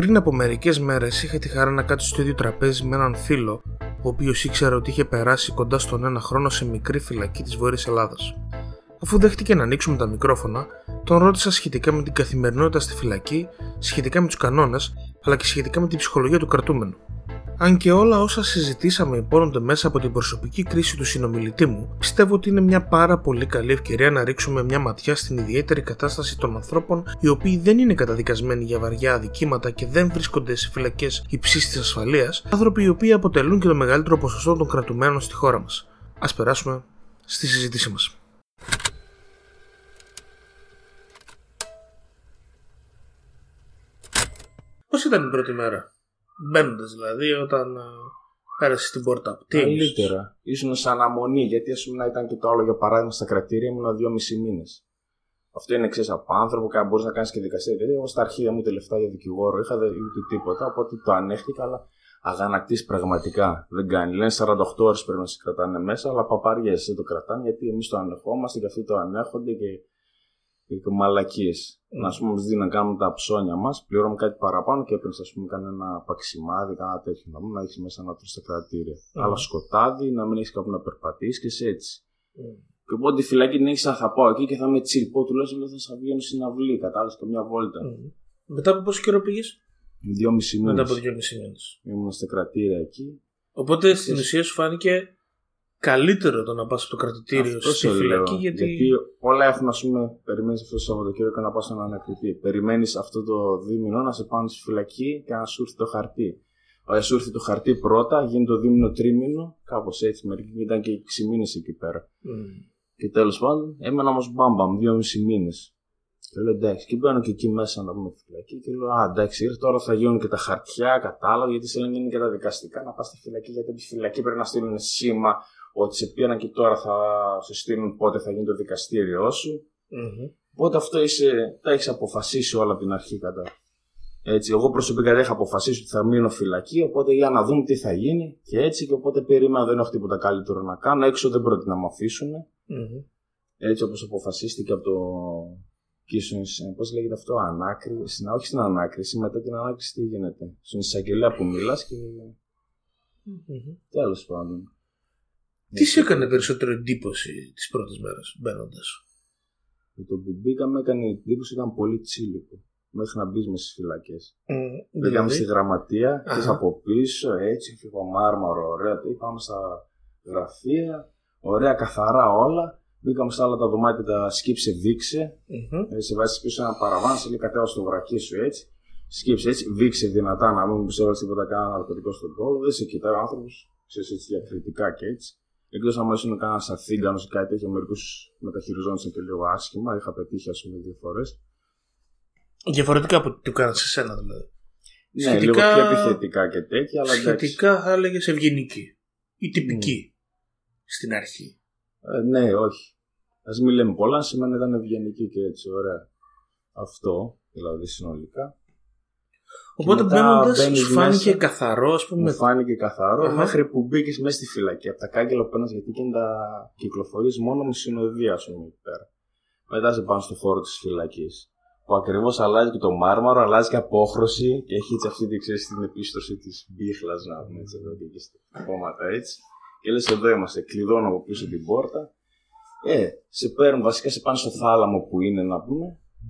Πριν από μερικές μέρες είχα τη χαρά να κάτσω στο ίδιο τραπέζι με έναν φίλο, ο οποίος ήξερα ότι είχε περάσει κοντά στον ένα χρόνο σε μικρή φυλακή της Βόρειας Ελλάδας. Αφού δέχτηκε να ανοίξουμε τα μικρόφωνα, τον ρώτησα σχετικά με την καθημερινότητα στη φυλακή, σχετικά με τους κανόνες, αλλά και σχετικά με την ψυχολογία του κρατούμενου. Αν και όλα όσα συζητήσαμε υπόνονται μέσα από την προσωπική κρίση του συνομιλητή μου, πιστεύω ότι είναι μια πάρα πολύ καλή ευκαιρία να ρίξουμε μια ματιά στην ιδιαίτερη κατάσταση των ανθρώπων οι οποίοι δεν είναι καταδικασμένοι για βαριά αδικήματα και δεν βρίσκονται σε φυλακές υψής της ασφαλείας, άνθρωποι οι οποίοι αποτελούν και το μεγαλύτερο ποσοστό των κρατουμένων στη χώρα μας. Α περάσουμε στη συζήτησή μας. Πώς ήταν η πρώτη μέρα, Μπαίνοντας δηλαδή, όταν ε, πέρασε στην πόρτα. Τι Καλύτερα. Ήσουν σαν αναμονή, γιατί ας πούμε ήταν και το άλλο για παράδειγμα στα κρατήρια ήμουν δύο-μισή μήνες. Αυτό είναι εξή από άνθρωπο, και μπορείς να κάνεις και δικασία. Γιατί εγώ στα αρχεία μου τελευταία για δικηγόρο είχα ούτε τίποτα, οπότε το ανέχτηκα, αλλά αγανακτής πραγματικά. Δεν κάνει. Λένε 48 ώρες πρέπει να σε κρατάνε μέσα, αλλά παπαριές δεν το κρατάνε γιατί εμείς το ανεχόμαστε και αυτοί το ανέχονται και και μαλακίες. Mm. Να πούμε, μα δίνουν να κάνουμε τα ψώνια μας, πληρώνουμε κάτι παραπάνω και έπαιρνε, ας πούμε, κανένα παξιμάδι, κανένα τέτοιο. Να, να έχεις μέσα να τρώσει τα κρατήρια. Mm. Αλλά σκοτάδι, να μην έχεις κάπου να περπατήσεις και σε έτσι. Mm. Και οπότε τη φυλακή την έχεις, θα πάω εκεί και θα με τσιλ. Πω τουλάχιστον θα σα βγαίνω στην αυλή, κατάλαβες καμιά βόλτα. Mm. Μετά από πόσο καιρό πήγες, Δύο μισή μήνες. Μετά από δύο μισή μήνες. Ήμουν στα κρατήρια εκεί. Οπότε στην ουσία σου φάνηκε καλύτερο το να πας από το κρατητήριο αυτός στη φυλακή. Γιατί... γιατί όλα έχουν, ας πούμε, περιμένεις αυτό το Σαββατοκύριακο να πας σε έναν ανακριτή. Περιμένεις αυτό το δίμηνο να σε πάνε στη φυλακή και να σου έρθει το χαρτί. Όταν σου έρθει το χαρτί πρώτα, γίνει το δίμηνο τρίμηνο, κάπως έτσι. Μερικοί ήταν και 6 μήνες εκεί πέρα. Mm. Και τέλος πάντων, έμενα όμως μπαμπαμ, μισή μήνες. Και λέω εντάξει, και μπαίνω και εκεί μέσα να πούμε τη φυλακή. Και λέω Α, εντάξει, ήρθε τώρα θα γίνουν και τα χαρτιά, κατάλαβα, γιατί σε λένε και τα δικαστικά να πας στη φυλακή. Γιατί τη φυλακή πρέπει να στείλουν σήμα ότι σε πήραν και τώρα θα σε στείλουν πότε θα γίνει το δικαστήριό σου. Mm-hmm. Οπότε αυτό είσαι, τα έχεις αποφασίσει όλα από την αρχή κατά. Έτσι, εγώ προσωπικά δεν είχα αποφασίσει ότι θα μείνω φυλακή, οπότε για να δούμε τι θα γίνει και έτσι και οπότε περίμενα δεν έχω τίποτα καλύτερο να κάνω. Έξω δεν πρόκειται να με αφήσουν. Mm-hmm. Έτσι όπως αποφασίστηκε από το Πώς λέγεται αυτό, ανάκριση. Όχι στην ανάκριση, μετά την ανάκριση τι γίνεται. Στην εισαγγελέα που μιλάς και. Mm-hmm. Τέλος πάντων. Τι σου έκανε περισσότερο εντύπωση τις πρώτες μέρες μπαίνοντας; Με το που μπήκαμε έκανε εντύπωση ήταν πολύ τσίλικο. Μέχρι να μπεις μες στις φυλακές. Mm, Μπήκαμε δηλαδή; στη γραμματεία και από πίσω, έτσι, φύγω μάρμαρο, ωραία. Πάμε στα γραφεία, ωραία, καθαρά όλα. Μπήκαμε στα άλλα τα δωμάτια, τα σκύψε, δείξε. Mm-hmm. σε βάζει πίσω ένα παραβάν, σε λέει κατέβα στο βρακί σου έτσι. Σκύψε έτσι, δείξε δυνατά να μην μου τίποτα κανένα ναρκωτικό στον κόλλο. Δεν σε κοιτάει ο άνθρωπος, ξέρεις έτσι διακριτικά και έτσι. Εκτός αν ήσουν κανένας αθήγκανος ή κάτι τέτοιο, μερικούς μεταχειριζόντουσαν και λίγο άσχημα. Είχα πετύχει, ας πούμε, δύο φορές. Διαφορετικά από τι του κάνανε σε σένα, δηλαδή. Ναι, σχετικά... λίγο πιο επιθετικά και τέτοια, αλλά Σχετικά θα έλεγες ευγενική ή τυπική mm. στην αρχή. Ε, ναι, όχι. Α μην λέμε πολλά, σημαίνει ήταν ευγενική και έτσι, ωραία. Αυτό, δηλαδή συνολικά. Οπότε μπαίνοντας, σου φάνηκε καθαρό, ας πούμε. Μου φάνηκε καθαρό uh-huh. μέχρι που μπήκες μέσα στη φυλακή. Από τα κάγκελα που παίρνει, γιατί και τα κυκλοφορείς μόνο με συνοδεία, α πούμε, εκεί πέρα. Μετά σε πάνω στο χώρο της φυλακής. Που ακριβώς αλλάζει και το μάρμαρο, αλλάζει και απόχρωση και έχει έτσι αυτή ξέρεις, την επίστρωση της μπίχλας, να πούμε έτσι εδώ και εκεί στα κόμματα έτσι. Και λες εδώ είμαστε, κλειδώνω από πίσω την πόρτα. Ε, σε παίρνουν βασικά σε πάνε στο θάλαμο που είναι να πούμε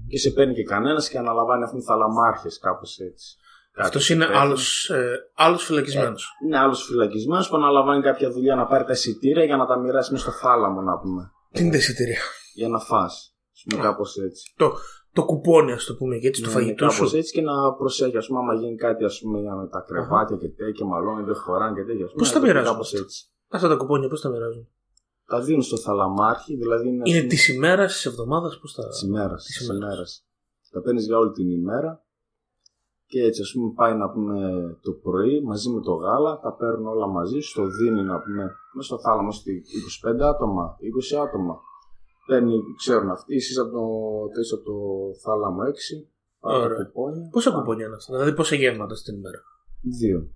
και σε παίρνει και κανένας και αναλαμβάνει αυτόν θαλαμάρχες κάπως έτσι. Αυτός είναι άλλος άλλος φυλακισμένος. Ε, είναι άλλος φυλακισμένος που αναλαμβάνει κάποια δουλειά να πάρει τα εισιτήρια για να τα μοιράσει μέσα στο θάλαμο, να πούμε. Τι είναι τα εισιτήρια; Για να φά. Α πούμε κάπως έτσι. Το, το κουπόνι, ας το πούμε και έτσι, ναι, του φαγητού σου. έτσι και να προσέχει, ας πούμε, άμα γίνει κάτι ας πούμε, με τα κρεβάτια και τέτοια, μαλώνει, δεν χωράνε και τέτοια. Πώς τα μοιράζουν. Αυτά τα κουπόνια, πώς τα μοιράζουν; Τα δίνουν στο θαλαμάρχη, δηλαδή. Είναι, είναι της ημέρας, της εβδομάδας, πώς τα. Της ημέρας. Τα παίρνεις για όλη την ημέρα και έτσι, ας πούμε, πάει να πούμε το πρωί μαζί με το γάλα, τα παίρνουν όλα μαζί, στο δίνει να πούμε μέσα στο θάλαμο στη 25 άτομα, 20 άτομα. Παίρνει, ξέρουν αυτοί, εσείς από το, από το θάλαμο 6. Ωραία. Κουπόνια. Πόσα κουπόνια είναι αυτά, δηλαδή πόσα γεύματα στην ημέρα; Δύο.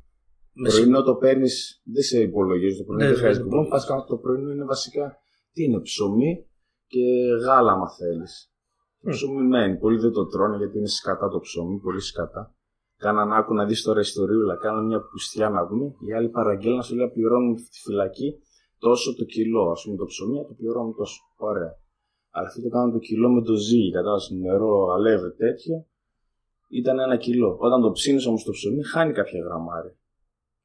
Με πρωινό το παίρνεις, δεν σε υπολογίζει το πρωινό, ναι, δεν χρειάζεται κουπόνια. Πα το πρωινό είναι βασικά τι είναι, ψωμί και γάλα, άμα θέλεις. Mm. Ψωμί μένει. Πολλοί δεν το τρώνε γιατί είναι σκατά το ψωμί, πολύ σκατά. Κάναν άκου να δεις τώρα ιστοριούλα, κάναν μια πουστιά να πούμε. Οι άλλοι παραγγέλναν, σου λέει πληρώνουν τη φυλακή τόσο το κιλό. Α πούμε το ψωμί, το πληρώνουν τόσο. Ωραία. Αλλά αυτοί το κάνουν το κιλό με το ζύγι, κατάλαβες νερό, αλεύε τέτοιο. Ήταν ένα κιλό. Όταν το ψήνεις όμως το ψωμί, χάνει κάποια γραμμάρια.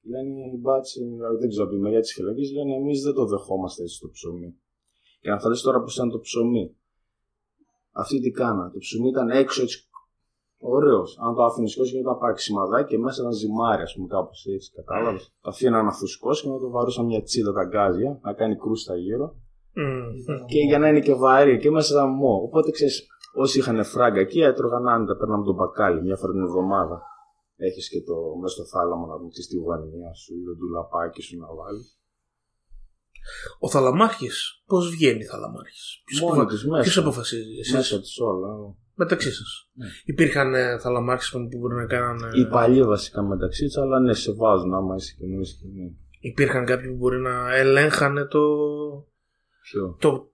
Λένε οι μπάτσι, δεν ξέρω, από τη μεριά της φυλακής, λένε εμείς δεν το δεχόμαστε έτσι το ψωμί. Και να φανταστείς τώρα πώς ήταν το ψωμί. Αυτοί τι κάνανε. Το ψωμί ήταν έξω έτσι. Ωραίος. Αν το άφηνες και ήταν πάρει σημαδάκι και μέσα ήταν ζυμάρι, ας πούμε, κάπως έτσι. Κατάλαβες. Το αφήναν να φουσκώσει και να το βαρούσαν μια τσίδα τα γκάζια, να κάνει κρούστα γύρω. Mm. Και για να είναι και βαρύ και μέσα ήταν μό. Οπότε ξέρεις, όσοι είχαν φράγκα εκεί έτρωγαν άνετα, παίρναμε τον μπακάλι μια φορά την εβδομάδα. Έχεις και το μέσα στο θάλαμο να δεις τη γουανία σου ή το ντουλαπάκι σου να βάλεις. Ο Θαλαμάρχης, πώς βγαίνει Θαλαμάρχης, Μόνη της μέσα. Ποιος αποφασίζει, εσείς; Μέσα της όλα. μεταξύ σας. Ναι. Υπήρχαν ε, Θαλαμάρχες που μπορεί να κάνανε. Οι παλιοί βασικά μεταξύ τους, αλλά ναι, σε βάζουν άμα είσαι κοινός. Ναι. Υπήρχαν κάποιοι που μπορεί να ελέγχανε το. Ποιο; το...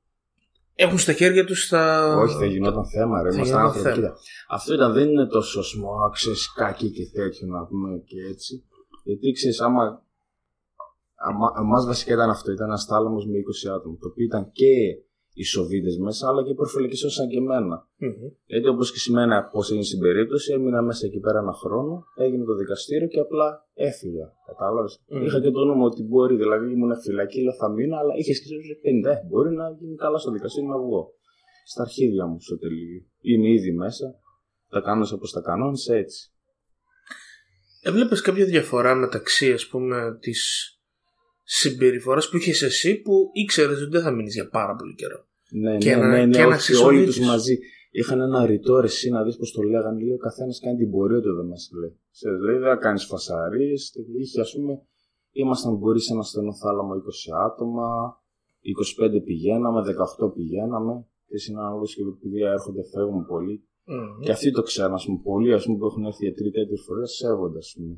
Έχουν στα χέρια τους τα. Όχι, δεν γινόταν θέμα, ρε. Θα Είμαστε γινόταν άνθρωποι. θέμα. Κοίτα, αυτό ήταν, δεν είναι τόσο σμό, ξέρει, κακή και τέτοιο να πούμε και έτσι. Γιατί ξέρεις, άμα. Εμάς βασικά ήταν αυτό, ήταν ένας τάλαμο με 20 άτομα. Το οποίο ήταν και οι Σοβίδε μέσα, αλλά και προφυλακιστέ σαν και εμένα. Μμμ. Γιατί όπως και σημαίνει πώς έγινε στην περίπτωση, έμεινα μέσα εκεί πέρα ένα χρόνο, έγινε το δικαστήριο και απλά έφυγα. Κατάλαβες; Μμμ. Είχα και το όνομα ότι μπορεί, δηλαδή ήμουν φυλακή, λέω θα μείνω, αλλά είχε και εσύ 50. Ε, μπορεί να γίνει καλά στο δικαστήριο να βγω. Στα αρχίδια μου στο τελείο. Είμαι ήδη μέσα. Τα κάνω όπως τα κανόνισα έτσι. Έβλεπε κάποια διαφορά μεταξύ, ας πούμε, της συμπεριφοράς που είχες εσύ που ήξερες ότι δεν θα μείνεις για πάρα πολύ καιρό. Ναι, Και ναι, να- ναι, ναι, και να όχι, όλοι συσσωρεύεις. τους μαζί. Είχαν ένα ρητό ρε, εσύ να δεις πώς το λέγανε. Λέει ο καθένας κάνει την πορεία του εδώ μέσα. Λέει, Ξέρεις, λέει δεν κάνεις φασαρίες. Είχε ας πούμε, ήμασταν μπορείς σε ένα στενό θάλαμο 20 άτομα, 25 πηγαίναμε, 18 πηγαίναμε. Και συναναλόγω και επειδή έρχονται, φεύγουν πολύ. Μμμ. Και αυτοί το ξέρουν, ας πούμε, πολλοί ας πούμε, που έχουν έρθει για τρίτη τέτοια φορά σέβονται, ας πούμε.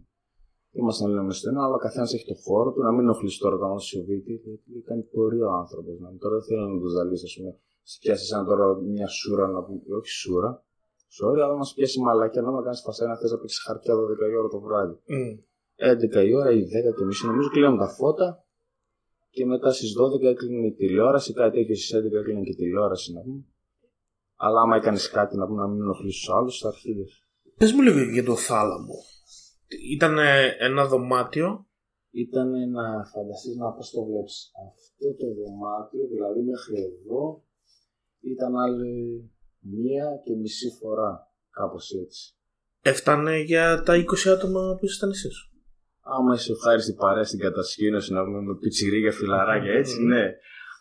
Ήμασταν λέμε στενά, αλλά ο καθένας έχει το χώρο του, να μην ενοχλήσει τώρα τον άλλο Σοβίτη, γιατί κάνει πορεία ο άνθρωπος. Τώρα δεν θέλω να το ζαλίσει, ας πούμε. Σε πιάσεις σαν τώρα μια σούρα να πούμε, όχι σούρα, sorry, αλλά να μας πιάσει μαλακιά να κάνεις φασένα, θες να παίξεις χαρτιά 12 η ώρα το βράδυ. Μμ. 11 η ώρα ή 10 και μισή, νομίζω κλείνουν τα φώτα και μετά στις 12 έκλεινε η τηλεόραση, κάτι τέτοιο στις 11 έκλεινε και η τηλεόραση να πούμε. Αλλά άμα έκανες κάτι να πούμε να μην ενοχλήσεις τους άλλους, θα αρχίδε. Πες μου λίγο για το θάλαμο. Ήταν ένα δωμάτιο. ήταν να φανταστείς να πώς το βλέπεις. Αυτό το δωμάτιο, δηλαδή μέχρι εδώ, ήταν άλλη μία και μισή φορά. Κάπως έτσι. Έφτανε για τα 20 άτομα που ήσασταν εσείς. Άμα είσαι ευχάριστη παρέα στην κατασκήνωση να πούμε με πιτσιρίγια, φιλαράκια, έτσι, Μμμ. ναι.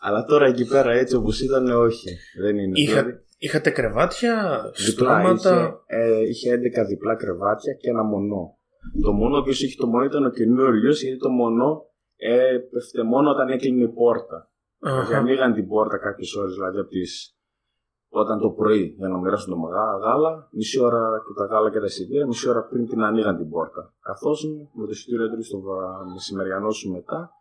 Αλλά τώρα εκεί πέρα έτσι όπως ήταν, όχι. Δεν είναι. Είχα- Δηλαδή, Είχατε κρεβάτια, διπλά, είχε, στρώματα. ε, είχε 11 διπλά κρεβάτια και ένα μονό. Το μόνο, όποιος είχε το μονό ήταν ο καινούριο, γιατί το μονό ε, πέφτε μόνο όταν έκλεινε η πόρτα. Αχα. Και ανοίγαν την πόρτα κάποιες ώρες, δηλαδή από τις... όταν το πρωί για να μοιράσουν το μαγά- γάλα, μισή ώρα και τα γάλα και τα εισιτήρια, μισή ώρα πριν την ανοίγαν την πόρτα. Καθώς με το εισιτήριο του στο βα- μεσημεριανός σου μετά,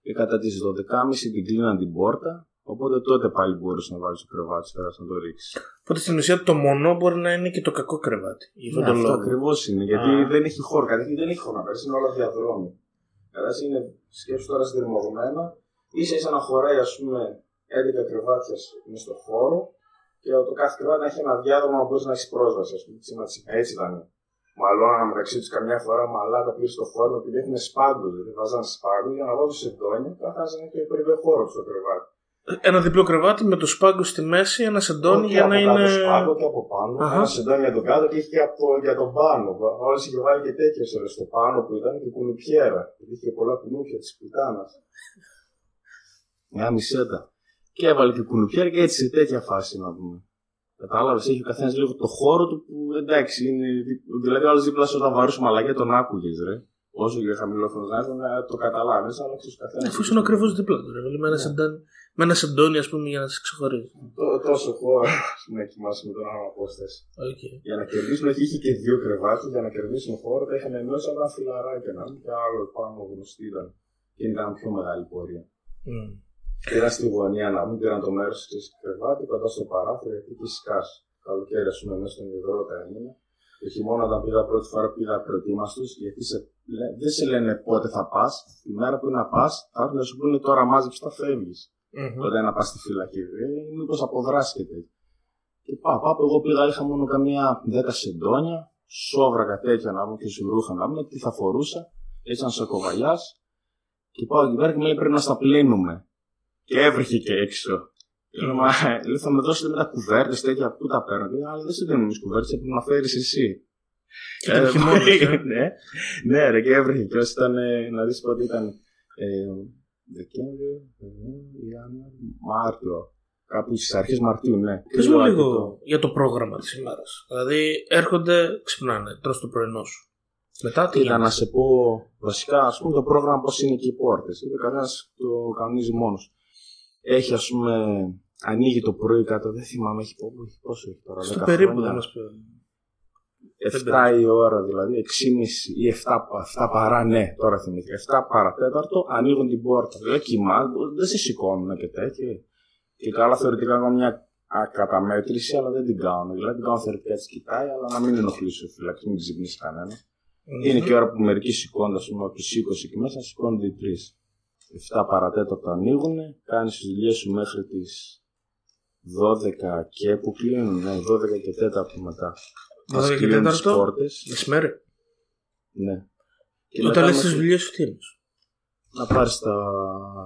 και κατά τις 12.30 την κλείναν την πόρτα, οπότε τότε πάλι μπορούσες να βάλεις το κρεβάτι σου πέρα να το ρίξεις. Οπότε στην ουσία το μονό μπορεί να είναι και το κακό κρεβάτι. Γι' αυτόν Ναι, τον αυτό λόγο. ακριβώς είναι, γιατί Α. δεν έχει χώρο. Καταρχήν δεν έχει χώρο να πέρασε, είναι όλα διαδρόμοι. Καταρχήν είναι σκέψου τώρα συνδερμογμένα, ίσα ίσα να χωράει ας πούμε 11 κρεβάτια μέσα στο χώρο και το κάθε κρεβάτι να έχει ένα διάδρομο να μπορείς να έχεις πρόσβαση. Ας πούμε, έτσι, έτσι ήταν. Μαλώναν μεταξύ τους καμιά φορά μαλάκα πίσω στο χώρο επειδή έχουν σπάγκου. Δηλαδή βάζαν σπάγκου για να βάζουν σεντόνια και καθένα να έχει περιβέ χώρο στο κρεβάτι. Ένα διπλό κρεβάτι με το σπάγκο στη μέση, ένα σεντόνι Όχι για από να κάτω είναι. σπάγκο και από πάνω. Αχα. Ένα σεντόνι για τον κάτω και είχε και από το, για τον πάνω. Όλες είχε βάλει και τέτοιες ώρε στο πάνω που ήταν και κουνουπιέρα. Γιατί είχε πολλά κουνούπια της πουτάνας. Μια μισέτα. Και έβαλε και κουνουπιέρα και έτσι σε τέτοια φάση να πούμε. Κατάλαβες, έχει ο καθένας λίγο το χώρο του που εντάξει είναι. Δηλαδή, ο άλλος δίπλα σου όταν βαρούσε μαλακιά τον άκουγες, ρε. Όσο και χαμηλό φωνό να ήταν, να το καταλάβει, αλλά ξέρεις καθένας. Αφού είναι ακριβώς δίπλα του, ρε φίλε, με ένα Ναι. σεντόνι- με ένα σεντόνι, ας πούμε, για να σε ξεχωρίζει. Τό- Τόσο χώρο να κοιμάσαι με τον άλλο απόσταση. Οκ. Για να κερδίσουν, όχι, είχε και δύο κρεβάτια για να κερδίσουν χώρο. Τα είχαν ενώσει ένα φιλαράκι να είναι και άλλο πάνω γνωστή ήταν. Και ήταν πιο μεγάλη πορεία. Μμ. Πήραν στη γωνία να μην πήραν το μέρος της κρεβάτι κοντά στο παράθυρο γιατί είχε σκάσει. Καλοκαίρι, ας πούμε, μέσα στον υδρότα έμεινε. Το χειμώνα όταν πήγα πρώτη φορά πήγα προετοίμαστο, γιατί σε, λέ, δεν σε λένε πότε θα πας. Τη μέρα που είναι να πας, θα έρθουν να σου πούνε τώρα μάζεψε τα φεύγεις. Μμμ. Τότε να πας στη φυλακή. Ε, Μήπως αποδράσκεται. Και πάω, πάω, εγώ πήγα, είχα μόνο καμία 10 σεντόνια, σόβρακα τέτοια να πούμε και σου ρούχα να πούμε, τι θα φορούσα. Έτσι σαν σακοβαλιά. Και πάω εκεί πέρα και μου λέει πρέπει να στα πλύνουμε. Και έβρεχε και έξω. Και λέω, Μα λέω, θα με δώσετε μετά κουβέρτες τέτοια, πού τα παίρνω. Και, Αλλά δεν σε δίνουμε εμείς κουβέρτες, πρέπει να φέρεις εσύ. Και το χειμώνα. ε. ναι, ναι, ρε, και έβρεχε και όσοι ήταν, ε, να δεις πότε ήταν, ε, Δεκέμβριο, Φεβρουάριο, Ιανουάριο, Μάρτιο, κάπου στις αρχές Μαρτίου, ναι. Πες μου Κρύο λίγο αρκετό. για το πρόγραμμα της ημέρας. Δηλαδή έρχονται, ξυπνάνε, τρως το πρωινό σου. Μετά τι Κοίτα, να γίνεται. σε πω βασικά, ας πούμε, το πρόγραμμα πώς είναι και οι πόρτες. Γιατί ο καθένας το κανονίζει μόνος. Έχει, ας πούμε, ανοίγει το πρωί κάτω, δεν θυμάμαι, έχει πό- έχει πόσο έχει τώρα, Στο 10 περίπου χρόνια. δεν μας πει. 7 η ώρα δηλαδή, 6.30 ή 7, πα- 7 παρά, ναι, τώρα θυμήθηκα. 7 παρατέταρτο ανοίγουν την πόρτα. Δηλαδή κοιμά, δεν σε σηκώνουν και τέτοια. Και καλά θεωρητικά κάνω μια α, καταμέτρηση, αλλά δεν την κάνω. Δηλαδή την κάνω θεωρητικά έτσι κοιτάει, αλλά να μην ενοχλήσει ο φυλακή, μην ξυπνήσει κανένα. Είναι και η ώρα που μερικοί σηκώνονται, ας πούμε, από του 20 και μέσα, σηκώνονται οι 3. 7 παρατέταρτο ανοίγουν, κάνεις τις δουλειές σου μέχρι τις 12 και που κλείνουν, ναι, 12 και 4 μετά. 12 και κλείνουν τις 4. πόρτες. Μεσημέρι. Ναι. Και Όταν μετά λες μέχρι τις δουλειές σου τι εννοείς; να πάρεις το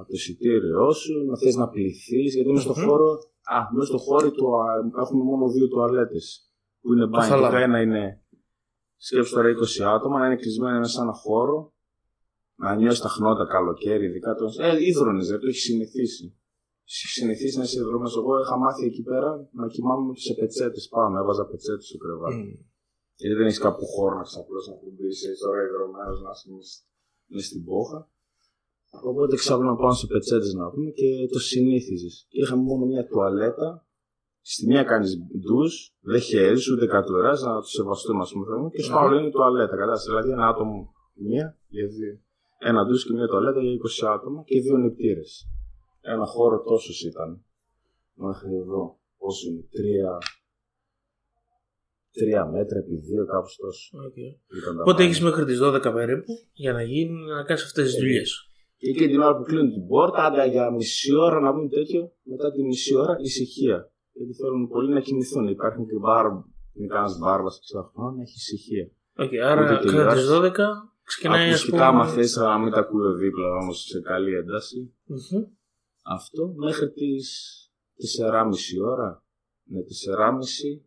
εισιτήριό σου, να θες να πληθείς, γιατί μέσα στο Μμμ. χώρο. Α, μέσα στο χώρο του, α, έχουμε μόνο δύο τουαλέτες. Που είναι μπάνιο. θαλάμι. Το ένα είναι. Σκέψου τώρα 20 άτομα να είναι κλεισμένα μέσα σε ένα χώρο. Να νιώσεις τα χνότα καλοκαίρι, ειδικά το. Ε, ίδρωνες, δεν το έχεις συνηθίσει. Έχει συνηθίσει να είσαι δρόμο. Εγώ είχα μάθει εκεί πέρα να κοιμάμαι σε πετσέτες πάνω. Έβαζα πετσέτες στο κρεβάτι. Μμ. Γιατί δεν έχεις κάπου χώρο να ξαπλώσει να κουμπίσεις, είσαι τώρα ιδρωμένος να είσαι μες στην πόχα. Οπότε ξάπλωνα πάνω σε πετσέτες να πούμε και το συνήθιζες. Και είχαμε μόνο μια τουαλέτα. Στη μία κάνεις ντουζ, δεν χέζει ούτε κατουρά, να το σεβαστούμε, ας πούμε. θέλουμε, Και στο Ναι. άλλο είναι η τουαλέτα. Κατάλαβες. Δηλαδή ένα άτομο μία για δύο. Ένα ντουζ και μια τουαλέτα για 20 άτομα και δύο νιπτήρες. Ένα χώρο τόσος ήταν. Μέχρι εδώ. Πόσο είναι, τρία. Τρία μέτρα επί δύο, κάπου τόσο. Οκ. Ήταν τα Οπότε πάντα. έχεις μέχρι τις 12 περίπου για να γίνει να κάνεις αυτές τις Ε, δουλειές; Και εκεί την ώρα που κλείνουν την πόρτα, άντε για μισή ώρα να πούμε τέτοιο, μετά τη μισή ώρα ησυχία. Γιατί θέλουν πολλοί να κοιμηθούν. Υπάρχουν και μπαρ, είναι κανένα μπάρμπα 60 χρόνων, να έχεις ησυχία. Οκ, άρα Ούτε κατά τις τελειώσεις. 12 ξεκινάει ας Ακουστικά, πούμε... άμα θες, να μην τα ακούει ο δίπλα όμως σε καλή ένταση. Μμμ. Αυτό μέχρι τις 4,5 ώρα. Ναι, 4,5.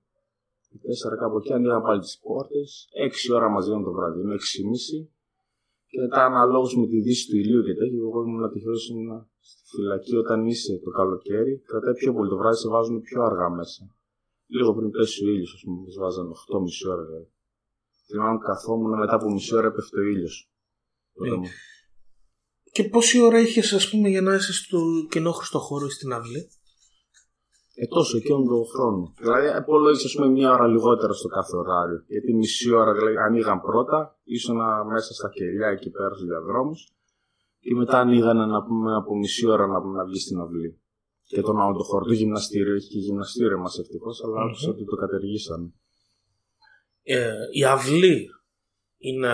4 κάπου εκεί ανοίγαν πάλι τις πόρτες. 6 ώρα μαζί με το βράδυ, είναι 6,5. Και μετά αναλόγως με τη δύση του ηλίου και τέτοιο, εγώ ήμουν τυχερός ήμουν στη φυλακή όταν είσαι το καλοκαίρι. Κρατάει πιο πολύ το βράδυ, σε βάζουν πιο αργά μέσα. Λίγο πριν πέσει ο ήλιος, ας πούμε, σε βάζανε 8,5 ώρα δηλαδή. Θυμάμαι καθόμουν μετά από μισή ώρα έπεφτε ο ήλιος. Ε, Και πόση ώρα είχες ας πούμε για να είσαι στο κοινόχρηστο χώρο ή στην αυλή; Ε, τόσο εκείνον τον χρόνο. Δηλαδή, υπολόγισε, ας πούμε, μία ώρα λιγότερα στο κάθε ωράριο. Γιατί μισή ώρα δηλαδή, ανοίγαν πρώτα, ήσουν μέσα στα κελιά εκεί πέρα στους διαδρόμους. Και μετά ανοίγαν να πούμε, από μισή ώρα να, πούμε, να βγεις στην αυλή. Και τον άλλο το χώρο, το γυμναστήριο, έχει και γυμναστήριο μας ευτυχώς, αλλά Μμμ. άκουσα ότι το κατεργήσαν. Ε, η αυλή είναι...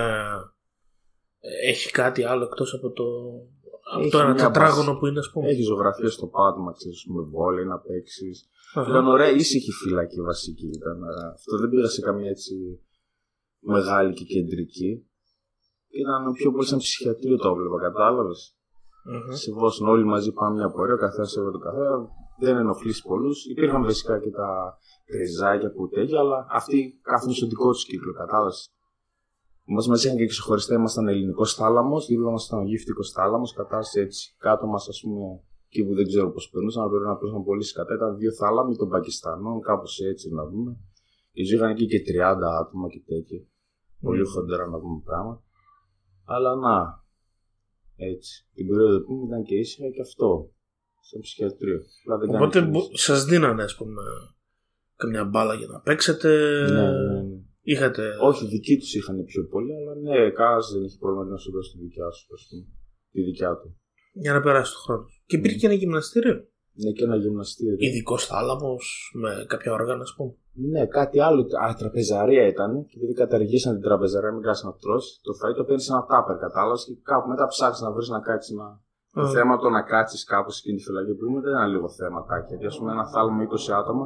ε, Έχει κάτι άλλο εκτός από το... Από Έχει το ένα μια τετράγωνο που είναι ας πούμε. Έχει ζωγραφία στο πάτωμα, ξέρεις, με βόλεϊ να παίξεις. Αχα. Ήταν ωραία, ήσυχη φυλακή βασική. Ήταν, ε, αυτό δεν πήγα σε καμία έτσι μεγάλη και κεντρική. Ήταν πιο πολύ σαν ψυχιατρίο το έβλεπα, κατάλαβες. Μμμ. Σε Βόσον όλοι μαζί πάμε μια πορεία, ο καθένας έβγαλε το καθένα. Δεν ενοχλήσει πολλούς. Υπήρχαν φυσικά και τα κρυζάκια που τέτοια, αλλά αυτοί κάθονται στο δικό τους κύκλο, κατάλαβες. Μας μα είχαν και ξεχωριστά, ήμασταν ελληνικός θάλαμος, δίπλα μας ήταν ο γύφτικος θάλαμος, κατάσταση έτσι. Κάτω μας, ας πούμε, εκεί που δεν ξέρω πώς περνούσαν, αλλά πρέπει να περνούσαν πολύ σκατά. Ήταν δύο θάλαμοι των Πακιστανών, κάπως έτσι να δούμε. Και ζήγαν εκεί και 30 άτομα και τέτοια. Πολύ Μμμ. χοντρά να πούμε πράγματα. Αλλά να, έτσι. Την περίοδο που ήταν και ήσυχα και αυτό. Στο ψυχιατρίο. Απλά δεν κάνει Οπότε κίνηση. μπο- σας δίνανε ας πούμε καμιά μπάλα για να παίξετε. Ναι, ναι, ναι. Είχατε... Όχι, δικοί τους είχαν πιο πολύ, αλλά ναι, κανένα δεν έχει πρόβλημα να σου δώσει τη δικιά σου, ας πούμε. Τη δικιά του. Για να περάσει το χρόνο. Και υπήρχε και ένα γυμναστήριο. Ναι, και ένα γυμναστήριο. Ειδικός θάλαμος με κάποια όργανα, ας πούμε. Ναι, κάτι άλλο. Α, τραπεζαρία ήταν. Και επειδή καταργήσαν την τραπεζαρία, μην κάτσεις να τρώσει, το φαΐ το παίρνεις ένα τάπερ, κατάλαβες. Και κάπου μετά ψάξεις να βρεις να κάτσεις να. Το θέμα το να κάτσεις κάπου σε εκείνη τη φυλακή που δεν είναι λίγο θέματα. Γιατί ας πούμε ένα θάλαμο 20 άτομα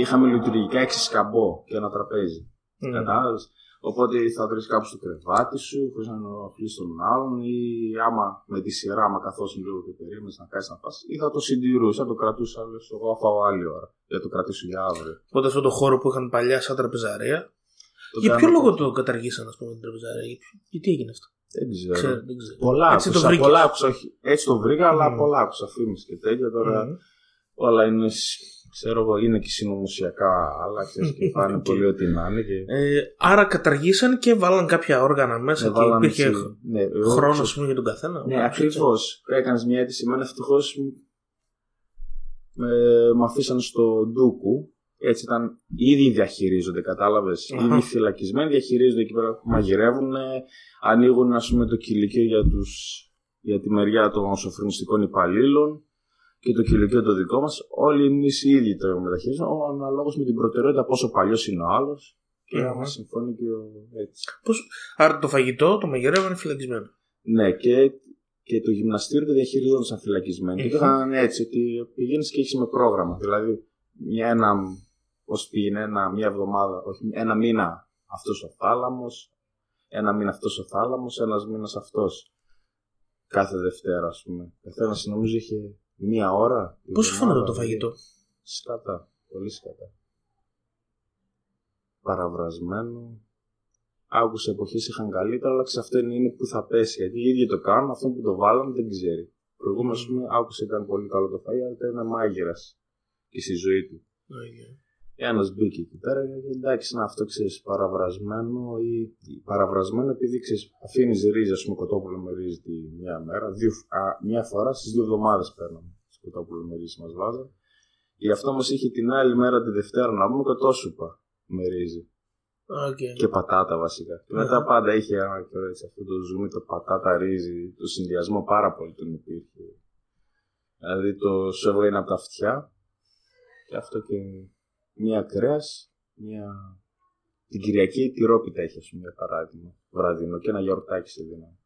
είχαμε λειτουργικά 6 σκαμπό και ένα τραπέζι. Mm. Κατάλαβες. Οπότε θα βρεις κάπου στο κρεβάτι σου, χωρίς να ενοχλεί τον άλλον, ή άμα με τη σειρά, άμα καθόσουν λίγο και περίμενες να κάνεις να φας, ή θα το συντηρούσε, θα το κρατούσε άλλο. Εγώ θα φάω άλλη ώρα. Για το κρατήσω για αύριο. Οπότε αυτό το χώρο που είχαν παλιά σαν τραπεζαρία. Το για ποιο λόγο το καταργήσαν, ας πούμε, την τραπεζαρία, γιατί τι έγινε αυτό; Δεν ξέρω. ξέρω, δεν ξέρω. Πολλά έτσι άκουσα, το πολλά άκουσα, όχι. Έτσι το βρήκα, mm. αλλά πολλά άκουσα φήμες και τέτοια. Τώρα mm. όλα είναι ξέρω εγώ, είναι και συνωμοσιακά, αλλά ξέρεις και πάνε πολύ ό,τι να είναι. Και... Ε, άρα καταργήσαν και βάλαν κάποια όργανα μέσα ναι, και υπήρχε ναι, χρόνος πούμε, για τον καθένα. Ναι, ακριβώς. Έκανες μια αίτηση. Εμένα ευτυχώς με, με αφήσαν στο Ντούκου. Έτσι ήταν, ήδη διαχειρίζονται, κατάλαβες. Ήδη φυλακισμένοι διαχειρίζονται εκεί πέρα. Μαγειρεύουν, ανοίγουν ας πούμε, το κηλικείο για, τους, για τη μεριά των σοφρονιστικών υπαλλήλων και το κηλικείο το δικό μας, όλοι εμείς οι ίδιοι το μεταχειρίζουμε, αναλόγως με την προτεραιότητα πόσο παλιός είναι ο άλλος και άμα συμφωνεί και ο έτσι. Πώς... Άρα το φαγητό, το μαγειρεύω είναι φυλακισμένο. Ναι, και, και το γυμναστήριο το διαχειρίζονταν σαν φυλακισμένο. Και το είχαν έτσι, ότι πηγαίνεις και έχεις με πρόγραμμα. Δηλαδή, μια, ένα, πώς πήγαινε, ένα, μια εβδομάδα, όχι, ένα μήνα αυτός ο θάλαμος, ένα μήνα αυτός ο θάλαμος, ένας μήνας αυτός. Κάθε Δευτέρα, ας πούμε. Καθένα νομίζω είχε Μία ώρα. Πώ φαίνεται το φαγητό; Σκατά. Πολύ σκατά. Παραβρασμένο. Άκουσε εποχές είχαν καλύτερα, αλλά σε αυτό είναι που θα πέσει. Γιατί οι ίδιοι το κάνουν, αυτό που το βάλαν δεν ξέρει. Προηγούμενος, ας πούμε, άκουσε ήταν πολύ καλό το φαγητό, αλλά ήταν μάγειρας και στη ζωή του. Okay. Ένας μπήκε εκεί πέρα και εντάξει, να αυτό ξέρεις παραβρασμένο ή παραβρασμένο επειδή ξέρεις, αφήνεις ρίζα, α πούμε, κοτόπουλο με ρίζα τη μια μέρα, δύο, α, μια φορά στις δύο εβδομάδες παίρναμε κοτόπουλο με ρίζα μας βάζα. Γι' αυτό όμω είχε την άλλη μέρα τη Δευτέρα να πούμε κοτόσουπα με ρίζα. Okay. Και πατάτα βασικά. Και μετά πάντα είχε ένα και έτσι, αυτό το ζουμί, το πατάτα ρύζι, το συνδυασμό πάρα πολύ τον υπήρχε. Δηλαδή το σου έβγαινε από τα αυτιά και αυτό και μία κρέα, μία. Την Κυριακή τυρόπιτα έχει, ας πούμε, για παράδειγμα. Βραδινό και ένα γιορτάκι σε δίνω.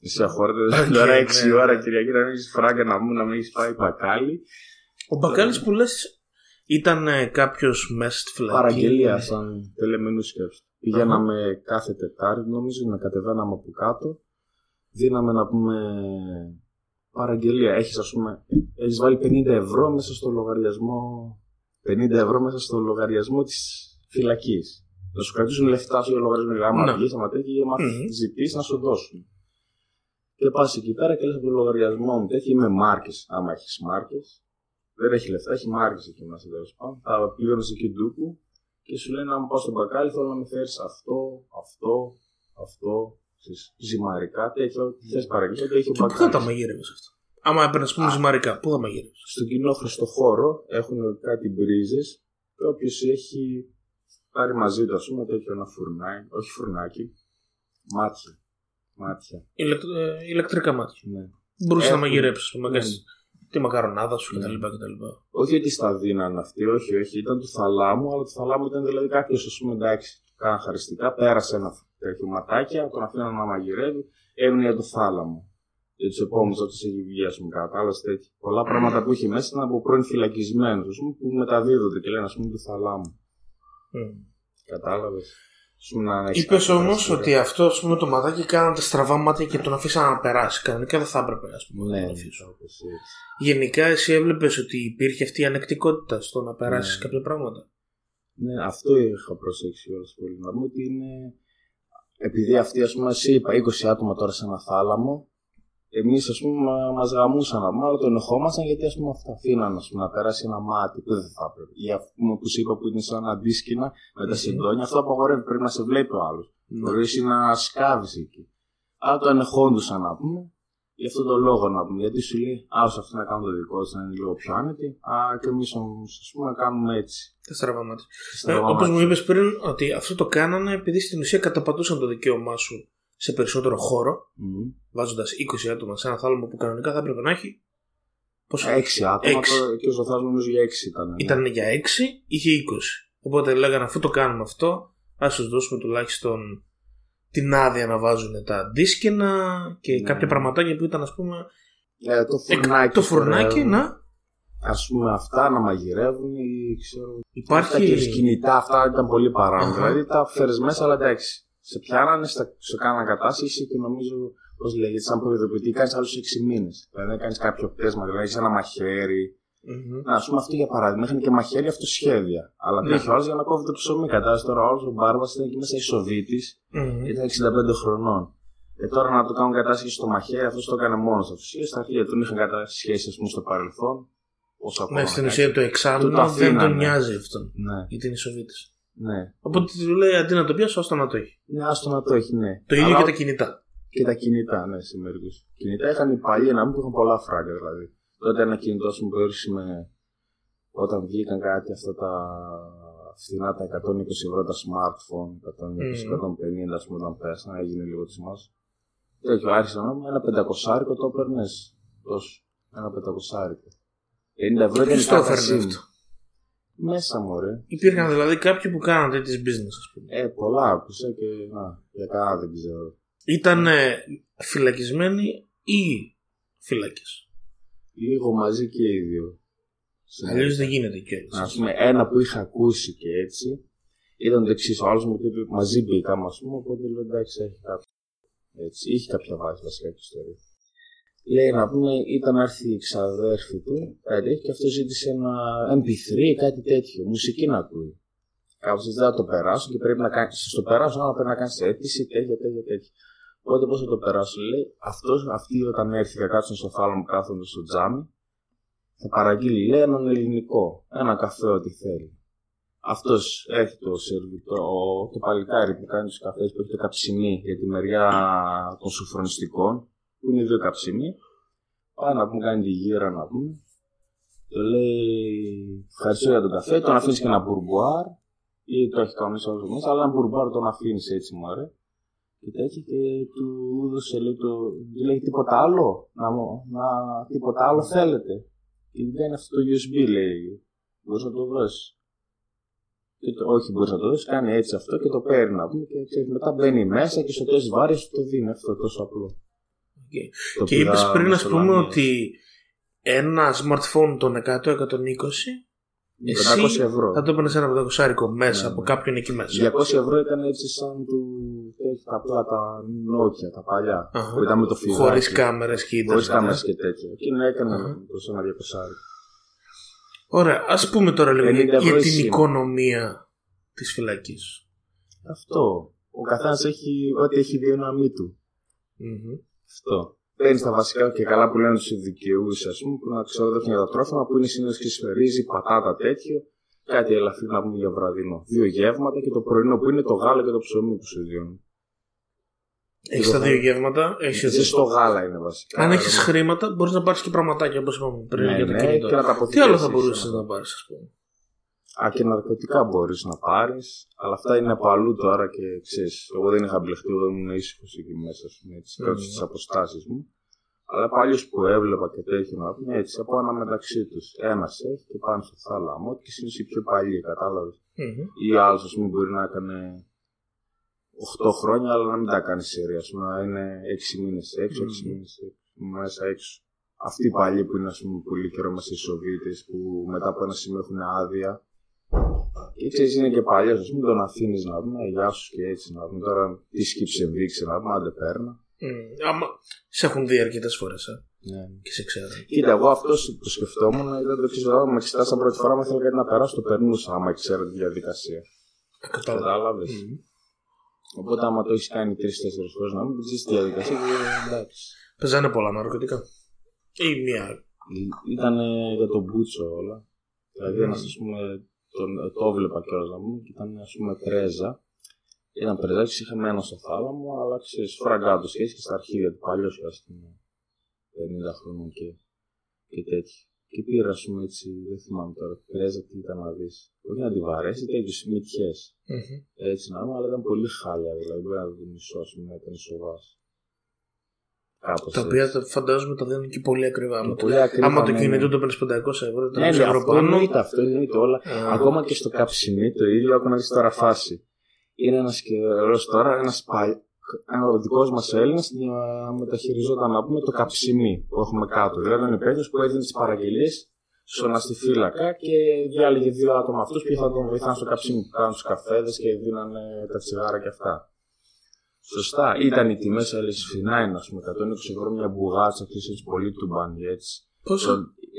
Εσύ αχώρετε τώρα 6 ναι, ώρα ναι. Κυριακή να μην έχεις φράγκα να μου να μην έχεις πάει μπακάλι. Ο μπακάλι που λες ήταν ε, κάποιος μέσα στη φυλακή. Παραγγελία, σαν τελεμενού σκέψη. Πηγαίναμε κάθε Τετάρτη, νομίζω, να κατεβαίναμε από κάτω. Δίναμε να πούμε παραγγελία. Έχεις, ας πούμε, έχεις βάλει 50 ευρώ μέσα στο λογαριασμό 50 ευρώ μέσα στο λογαριασμό της φυλακής. Να σου κρατήσουν λεφτά στο λογαριασμό. Δηλαδή, άμα βγεις, άμα τέτοια, άμα ζητήσεις να σου δώσουν. Και πας εκεί πέρα και λες από το λογαριασμό μου τέτοια είμαι μάρκες. Άμα έχεις μάρκες, δεν έχει λεφτά, έχει μάρκες εκεί μέσα τέλος πάντων. Θα πλήρωνε εκεί ντούκου και σου λέει να μου πάω στο μπακάλι, θέλω να με φέρεις αυτό, αυτό, αυτό, ζυμαρικά, τέτοιο. Θες παραγγελία, έχει ο μπακάλι. Πού θα τα μαγείρευε αυτό; Άμα έπαιρνε πούμε ζυμαρικά, πού θα μαγείρευε. Στον κοινόχρηστο χώρο έχουν κάτι μπρίζες και όποιο έχει πάρει μαζί του, ας πούμε, τέτοιο ένα φουρνάκι, όχι φουρνάκι, μάτια. μάτια. Ηλεκ, ε, ηλεκτρικά μάτια. Ναι. Μπορούσες να μαγειρέψει, να κάνει τη μακαρονάδα σου κτλ. Ναι. Όχι ότι στα δίναν αυτοί, όχι, όχι. Ήταν του θαλάμου, αλλά το θαλάμου ήταν δηλαδή κάποιος, ας πούμε, εντάξει, κάνα χαριστικά, πέρασε ένα τέτοιο ματάκια, τον αφήναν να μαγειρεύει, έμεινε για το θάλαμο για τους επόμενους όταν έχει βγει, α πούμε, τέτοια. Πολλά πράγματα που έχει μέσα ήταν από πρώην φυλακισμένους, που μεταδίδονται και λένε, ας πούμε, του θαλάμου. Mm. Κατάλαβες. Είπες όμως ότι αυτό ας πούμε, το μαδάκι κάνατε στραβά μάτια και τον αφήσαν να περάσει. Κανονικά δεν θα έπρεπε ας πούμε, ναι, να τον αφήσω. Γενικά, εσύ έβλεπες ότι υπήρχε αυτή η ανεκτικότητα στο να περάσεις ναι. κάποια πράγματα; Ναι, αυτό είχα προσέξει όλες πολύ. Να πούμε ότι είναι. Επειδή αυτοί, ας πούμε, εσύ είπα 20 άτομα τώρα σε ένα θάλαμο, εμείς ας πούμε μα γαμούσαν αλλά το ενοχόμασταν γιατί ας πούμε αυτά αφήναν πούμε, να περάσει ένα μάτι που δεν θα έπρεπε. Ή αυτό που σου είπα που είναι σαν αντίσκηνα με τα συντόνια, αυτό απαγορεύει. Πρέπει να σε βλέπει ο άλλος. Mm. Μπορεί να σκάβεις εκεί. Αλλά το ανεχόντουσαν να πούμε. Γι' αυτόν τον λόγο να πούμε. Γιατί σου λέει, άσο αυτό να κάνουν το δικό τους, να είναι λίγο πιο άνετοι. Α, και εμείς όμως ας πούμε να κάνουμε έτσι. Τα στραβά Ε, Όπως μου είπες πριν, ότι αυτό το κάνανε επειδή στην ουσία καταπατούσαν το δικαίωμά σου σε περισσότερο χώρο, mm. βάζοντας 20 άτομα σε ένα θάλαμο που κανονικά θα έπρεπε να έχει Πόσο... Έξι άτομα Έξι. το- και ο Ζωθάς νομίζω για έξι ήταν. ναι. Ήταν για 6, είχε 20. Οπότε λέγανε αφού το κάνουμε αυτό, ας τους δώσουμε τουλάχιστον την άδεια να βάζουν τα δίσκαινα και Ναι. κάποια πραγματάκια που ήταν, ας πούμε. Ε, το εκ- φουρνάκι. το φουρνάκι φορεύουν. να Ας πούμε αυτά να μαγειρεύουν ή ξέρω. Αυτά και υπάρχει. κινητά αυτά ήταν πολύ παράνομο. Αχα. Δηλαδή τα φέρες μέσα, αλλά εντάξει. Σε πιάνανε, στα- σε κάνανε κατάσχεση και νομίζω, πώς λέγεται, σαν προειδοποιητή, κάνεις άλλους 6 μήνες. Δηλαδή, κάνεις κάποιο πτέσμα, δηλαδή έχεις ένα μαχαίρι. Μμμ. Να, ας πούμε αυτό για παράδειγμα, είχαν και μαχαίρι αυτοσχέδια. Αλλά Ναι. το είχε ο άλλο για να κόβει το ψωμί. Κατάλαβε τώρα, ο άλλο ο Μπάρμπας ήταν εκεί μέσα Ισοβίτη, Μμμ. ήταν 65 χρονών. Ε, τώρα να το κάνουν κατάσχεση στο μαχαίρι, αυτός το έκανε μόνος τους. Και στα αρχεία τον είχαν κατάσχεση, ας πούμε, στο παρελθόν. Όσο ακόμα Ναι, να στην κάνει. ουσία το Του το εξάμεινο δεν αφήνανε. τον νοιάζει αυτόν. Ναι, Γιατί είναι Ισοβίτη. Ναι. Οπότε του λέει αντί να το πιάσω, ώστε να το έχει. Ναι, άστο να το έχει, ναι. Το ίδιο Αλλά και τα κινητά. και τα κινητά, ναι, σε μερικούς. Κινητά είχαν οι παλιοί να μην που είχαν πολλά φράγκα δηλαδή. Τότε ένα κινητό σου που έριξε με. Όταν βγήκαν κάτι αυτά τα φθηνά τα 120 ευρώ τα smartphone, 120-150 ας πούμε όταν πέσανε, έγινε λίγο της μας. Τέτοιο άρχισε να μου ένα πεντακοσάρικο το έπαιρνες. Τόσο. Ένα πεντακοσάρικο. 50 ευρώ ήταν Ποιο η το κάρτα έφερνε SIM. Αυτό. Μέσα μου, ρε. Υπήρχαν δηλαδή κάποιοι που κάναν τέτοιες business, ας πούμε. Ε, πολλά άκουσα και να, για κανένα δεν ξέρω. Ήταν φυλακισμένοι ή φυλακέ. Λίγο μαζί και οι δύο. Αλλιώς δεν γίνεται Α κιόλα. πούμε, ένα που είχα ακούσει και έτσι ήταν το εξής. Ο άλλος μου είπε μαζί μπήκαμε, ας πούμε, οπότε λέω εντάξει, έχει κάποιο. Έτσι, είχε κάποια βάση βασικά και ιστορία. Λέει να πούμε, ήταν να έρθει η ξαδέρφη του, κάτι τέτοιο, και αυτό ζήτησε ένα MP3 ή κάτι τέτοιο, μουσική να ακούει. Κάπως έτσι δεν θα το περάσω και πρέπει να κάνει. Στο περάσω, αλλά πρέπει να κάνεις αίτηση, τέτοια, τέτοια, τέτοια. Οπότε πώς θα το περάσω, λέει, αυτός, αυτοί όταν έρθει θα κάτσουν στο θάλαμο κάθονται στο τζάμι, θα παραγγείλει, λέει, έναν ελληνικό, ένα καφέ ό,τι θέλει. Αυτός έχει το σερβιτό, το παλικάρι που κάνει τους καφές που έχει το καψιμί για τη μεριά των σοφρονιστικών, που είναι δύο καψιμί. Πάει να πούμε, κάνει τη γύρα να πούμε. Το λέει, ευχαριστώ για τον καφέ, τον αφήνεις και ένα μπουρμπουάρ, ή το έχει κανονίσει όλο μέσα, αλλά ένα μπουρμπουάρ τον αφήνεις έτσι, μου ωραία. Και τέτοια και του έδωσε, λέει, το, του λέει τίποτα άλλο, να, μου- να, τίποτα άλλο θέλετε. Και του κάνει αυτό το USB, λέει, μπορείς να το δώσεις. Και το, όχι, μπορείς να το δώσεις, κάνει έτσι αυτό και το παίρνει να πούμε. Και ξέρεις, μετά μπαίνει μέσα και στο τέλος της βάρης το δίνει αυτό τόσο απλό. Το Και πήρα είπε πριν, ας μεσολαβία. πούμε, ότι ένα smartphone των 100-120 εσύ 500 ευρώ. θα το έπαιρνες ένα πεντακοσάρικο μέσα Ναι, από ναι. κάποιον εκεί μέσα. 200 ευρώ ήταν έτσι σαν του. Έχει τα απλά τα Nokia, τα παλιά. Αχα. Που ήταν με το φιδάκι. Χωρίς κάμερες και Χωρίς ίντερνετ. κάμερες και τέτοια. Εκείνο έκανε Αχα. προς ένα 200. Ωραία, ας πούμε τώρα λίγο 50 για, ευρώ για η την σήμα. οικονομία της φυλακής. Αυτό. Ο καθένας έχει ό,τι έχει δύναμή του. Αυτό. Παίρνει τα βασικά και καλά που λένε τους δικαιού, ας πούμε, που να ξοδεύουν για τα τρόφιμα, που είναι συνήθως και σφαιρίζει, πατάτα τέτοιο. Κάτι ελαφρύ να πούμε για βραδινό. Δύο γεύματα και το πρωινό που είναι το γάλα και το ψωμί που σου δίνουν. Έχεις τα δύο γεύματα. Έχεις Ζεστό γάλα είναι βασικά. Αν έχεις Άρα, χρήματα, μπορείς να πάρεις και πραγματάκια όπως είπαμε πριν ναι, για το ναι, κινητό. και να τα Τι άλλο θα αποθηκεύσεις, μπορούσες ε. να πάρεις, ας πούμε; Α, και ναρκωτικά μπορείς να πάρεις, αλλά αυτά είναι από αλλού τώρα και ξέρεις. Εγώ δεν είχα μπλεχτεί, εγώ ήμουν ήσυχος εκεί μέσα, ας πούμε, έτσι, κάτω Μμμ. στι αποστάσεις μου. Αλλά πάλι που έβλεπα και τέτοιο να πούμε έτσι από ένα μεταξύ τους. Ένας έχει και πάνω στο θάλαμο και συνήθω οι πιο παλιοί, κατάλαβες. Μμμ. Ή άλλος, ας πούμε, μπορεί να έκανε 8 χρόνια, αλλά να μην τα κάνει σειρά. Α πούμε, να είναι 6 μήνες έξω, 6 Μμμ. μήνες μέσα έξω. Αυτοί οι παλιοί που είναι, ας πούμε, πολύ καιρό μέσα οι Σοβίτε, που μετά από ένα σημείο έχουν άδεια. Και ξέρει, είναι και παλιός, ας πούμε, τον αφήνεις να πούμε, «Ε, γεια σου και έτσι να πούμε. Τώρα τι σκύψε βήξε να πούμε, άντε παίρνα. Μμ. Άμα σε έχουν δει αρκετές φορές ε, Ναι. και σε ξέρουν. Κοίτα, εγώ αυτός που σκεφτόμουν ήταν το εξής. Όταν με εξετάσαν πρώτη φορά, με ήθελα κάτι να περάσω, το περνούσα, άμα ξέρω τη διαδικασία. Ε, Κατάλαβα. Κατάλαβες. Μμμ. Οπότε, άμα το έχεις κάνει τρει-τέσσερι φορές, να μην την ξέρει τη διαδικασία και εντάξει. Παίζανε πολλά ναρκωτικά. Ή μία. Ήταν για τον Μπούτσο όλα. Δηλαδή, Μμμ. ένας, ας πούμε, τον, το έβλεπα κιόλας να πούμε, και ήταν, ας πούμε, πρέζα. Ήταν πρεζάκι, είχε μένα στο θάλαμο, αλλά ξέρεις, φραγκάτο και και στα αρχίδια του παλιός και α πούμε, 50 χρόνων και, και τέτοια. Και πήρα, ας πούμε, έτσι, δεν θυμάμαι τώρα, πρέζα τι ήταν να δεις. Όχι να τη βαρέσει, τέτοιου μυτιέ. Μμμ. Έτσι να δούμε, αλλά ήταν πολύ χάλια. Δηλαδή, μπορεί να δει μισό, ας πούμε, να ήταν σοβάς. Κάπως Τα έτσι. οποία τα φαντάζομαι τα δίνουν και πολύ ακριβά. Άμα, πολύ ακριβά, άμα το ναι, κινητό ναι. το παίρνεις 500 ευρώ, τα Ναι, ναι, ευρώ αυτό πάνω. εννοείται, αυτό εννοείται όλα. Α. Ακόμα και στο καψιμί το ίδιο, άκου να δεις τώρα φάση. Είναι ένας καιρός τώρα, ένας πάλι, ο δικός μας Έλληνας ε, μεταχειριζόταν να πούμε το καψιμί που έχουμε κάτω. Δηλαδή είναι υπεύθυνος που έδινε τις παραγγελίες στον αστιφύλακα και διάλεγε δύο άτομα αυτούς που θα τον βοηθάνε στο καψιμί που κάνουν τους καφέδες και δίνανε τα τσιγάρα και αυτά. Σωστά. Ήταν οι τιμές αλυσφινά είναι, α πούμε, 120 ευρώ μια μπουγάτσα, ξέρει έτσι πολύ του μπάνι, έτσι. Πόσο;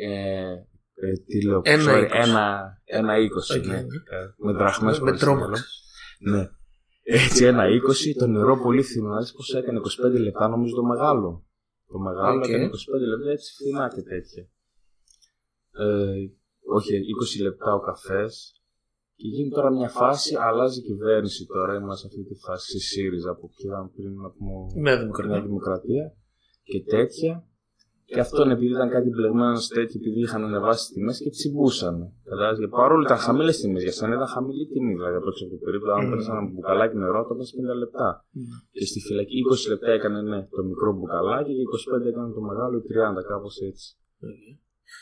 Ε, ε, τι λέω, Ένα sorry, είκοσι. ένα, ένα είκοσι, Οκ. ναι. Ε, με δραχμές Με χωρίς τρόμαξες. μυαλό. Ναι. Έτσι ένα είκοσι, το νερό πολύ φθηνό, έτσι πως έκανε 25 λεπτά νομίζω το μεγάλο. Το μεγάλο Οκ. έκανε 25 λεπτά έτσι φθηνά και τέτοια. Ε, όχι, 20 λεπτά ο καφές. Και γίνει τώρα μια φάση, αλλάζει η κυβέρνηση τώρα. Είμαστε σε αυτή τη φάση στη ΣΥΡΙΖΑ που πήγαμε πριν να πούμε Νέα Νέα Δημοκρατία. Δημοκρατία και τέτοια. Και αυτόν επειδή ήταν κάτι μπλεγμένο τέτοιο, επειδή είχαν ανεβάσει τις τιμές και τσιμπούσαν. Κατάλαβες. Και παρόλο ήταν χαμηλές τιμές, για σένα ήταν χαμηλή τιμή. Δηλαδή από έξω από το περίπου, αν Mm. παίρνει ένα μπουκαλάκι νερό, το παίρνει 50 λεπτά. Και στη φυλακή 20 λεπτά έκανε ναι, το μικρό μπουκαλάκι και 25 έκανε το μεγάλο ή 30, κάπως έτσι.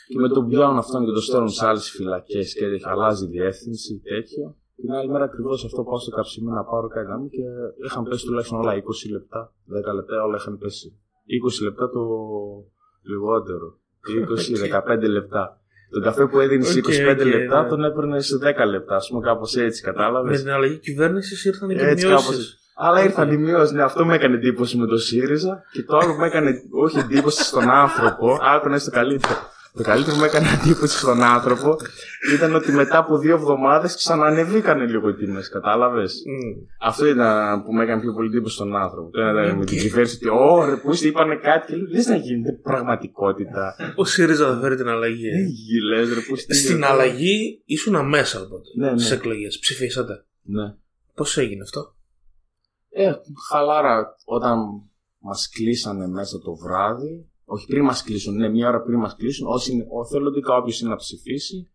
Και με τον πιάνουν αυτόν και το στέλνουν σε άλλες φυλακές και έχει αλλάζει διεύθυνση ή τέτοιο. Την άλλη μέρα ακριβώς αυτό πάω στο καψιμί να πάρω κάτι να μου και είχαν πέσει τουλάχιστον όλα 20 λεπτά, 10 λεπτά όλα είχαν πέσει. 20 λεπτά το λιγότερο. 20-15 λεπτά. Τον καφέ που έδινε σε Οκ, 25 οκ, λεπτά ναι. τον έπαιρνε σε 10 λεπτά, ας πούμε, κάπως έτσι, κατάλαβες; Με την αλλαγή κυβέρνησης ήρθαν και Έτσι μειώσεις. κάπως. Αλλά ήρθαν οι μειώσεις. Ναι, αυτό με έκανε εντύπωση με το ΣΥΡΙΖΑ. Και το άλλο που με έκανε όχι εντύπωση στον άνθρωπο. Άκου να είσαι το καλύτερο. Το καλύτερο που με έκανε εντύπωση στον άνθρωπο ήταν ότι μετά από δύο εβδομάδες ξανανεβήκανε λίγο οι τιμές. Κατάλαβες; Αυτό ήταν που με έκανε πιο πολύ εντύπωση στον άνθρωπο. Το ένα ήταν με την Οκ. κυβέρνηση ότι, Ωρε, πού είστε, είπανε κάτι και λέω, λες να γίνεται πραγματικότητα. Ο ΣΥΡΙΖΑ θα φέρει την αλλαγή. ε. Δεν γυλές, ρε, πού είστε. Στην αλλαγή ήσουν μέσα οπότε. Ναι, ναι. Στις εκλογές. Ψηφίσατε. Ναι. Πώς έγινε αυτό; Ε, χαλάρα όταν μας κλείσανε μέσα το βράδυ. Όχι πριν μας κλείσουν, ναι, μία ώρα πριν μας κλείσουν. Όσοι είναι, ο, θέλω ότι κάποιο είναι να ψηφίσει.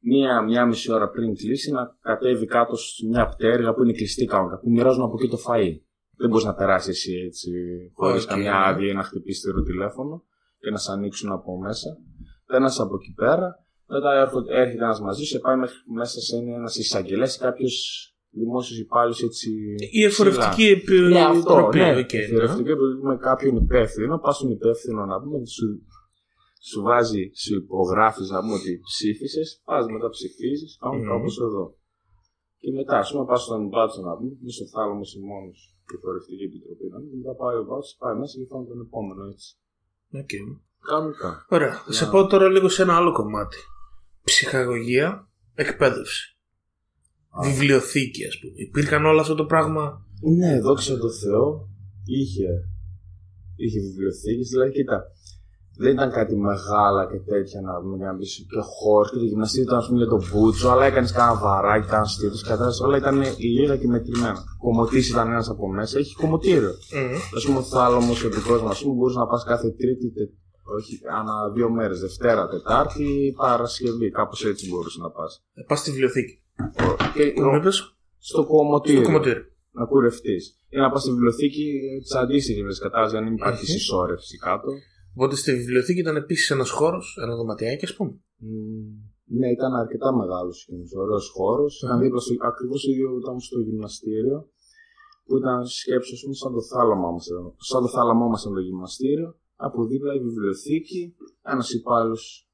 Μία, μία μισή ώρα πριν κλείσει να κατέβει κάτω σε μια πτέρυγα που είναι κλειστή κανονικά. Που μοιράζουν από εκεί το φαΐ. Δεν μπορείς να περάσεις εσύ έτσι χωρίς Οκ. καμιά άδεια ή να χτυπήσεις το τηλέφωνο και να σε ανοίξουν από μέσα. Ένα από εκεί πέρα. Μετά έρχονται- έρχεται ένας μαζί σου και πάει μέχρι- μέσα σε ένα εισαγγελέας ή κάποιος δημόσιο υπάλληλο έτσι. Η εφορευτική ψηλά. Ναι, αυτό. επιτροπή. Ναι, οκ, η ναι. εφορευτική επιτροπή με κάποιον υπεύθυνο. Πας στον υπεύθυνο να πούμε, σου, σου βάζει, σου υπογράφεις να πούμε ότι ψήφισες. Πας μετά ψηφίζεις. Κάνουν Μμμ. κάπως εδώ. Και μετά, ας πούμε, πας στον μπάτσο να πούμε, είσαι στο θάλαμο ή μόνο η εφορευτική επιτροπή να πούμε. Μετά πάει ο μπάτσος, πάει μέσα και φάνε τον επόμενο έτσι. Οκ. Κανονικά. Ωραία. Θα σε Να. πάω τώρα λίγο σε ένα άλλο κομμάτι. Ψυχαγωγία, εκπαίδευση. Α. Βιβλιοθήκη, ας πούμε. Υπήρχαν όλα αυτό το πράγμα; Ναι, δόξα τω Θεώ, είχε, είχε βιβλιοθήκες, δηλαδή κοίτα, δεν ήταν κάτι μεγάλα και τέτοια να πούμε για να μπεις και χώρος και το γυμναστήριο ήταν ας πούμε για τον μπούτσο, αλλά έκανες κάνα βαράκι, κάνα στήθος, κατάλαβες, όλα ήταν λίγα και μετρημένα. Κομωτής ήταν ένας από μέσα, έχει κομμωτήριο. Ας πούμε ο θάλαμος ο δικός μας, ας πούμε, μπορείς να πας κάθε τρίτη, τε, όχι, ανά δύο μέρες, Δευτέρα, Τετάρτη, Παρασκευή, κάπως έτσι μπορείς να πας. Πας στη βιβλιοθήκη. Και Πού με είπες; στο κομμωτήριο. Στο κομμωτήριο. να κουρευτείς. Ή να πας στη βιβλιοθήκη τη αντίστοιχη κατάσταση, για να μην υπάρχει Μμμ. συσσόρευση κάτω. Οπότε στη βιβλιοθήκη ήταν επίσης ένας χώρος, ένα δωματιάκι, ας πούμε. Μμμ, Ναι, ήταν αρκετά μεγάλος εκείνος. Ωραίος χώρος. Ήταν δίπλα στο. Ακριβώς το ίδιο ήταν στο γυμναστήριο. Που ήταν σκέψη, ας πούμε, σαν το θάλαμό μας. Σαν το θάλαμό μας ήταν το γυμναστήριο. Από δίπλα η βιβλιοθήκη. Ένας υπάλληλος.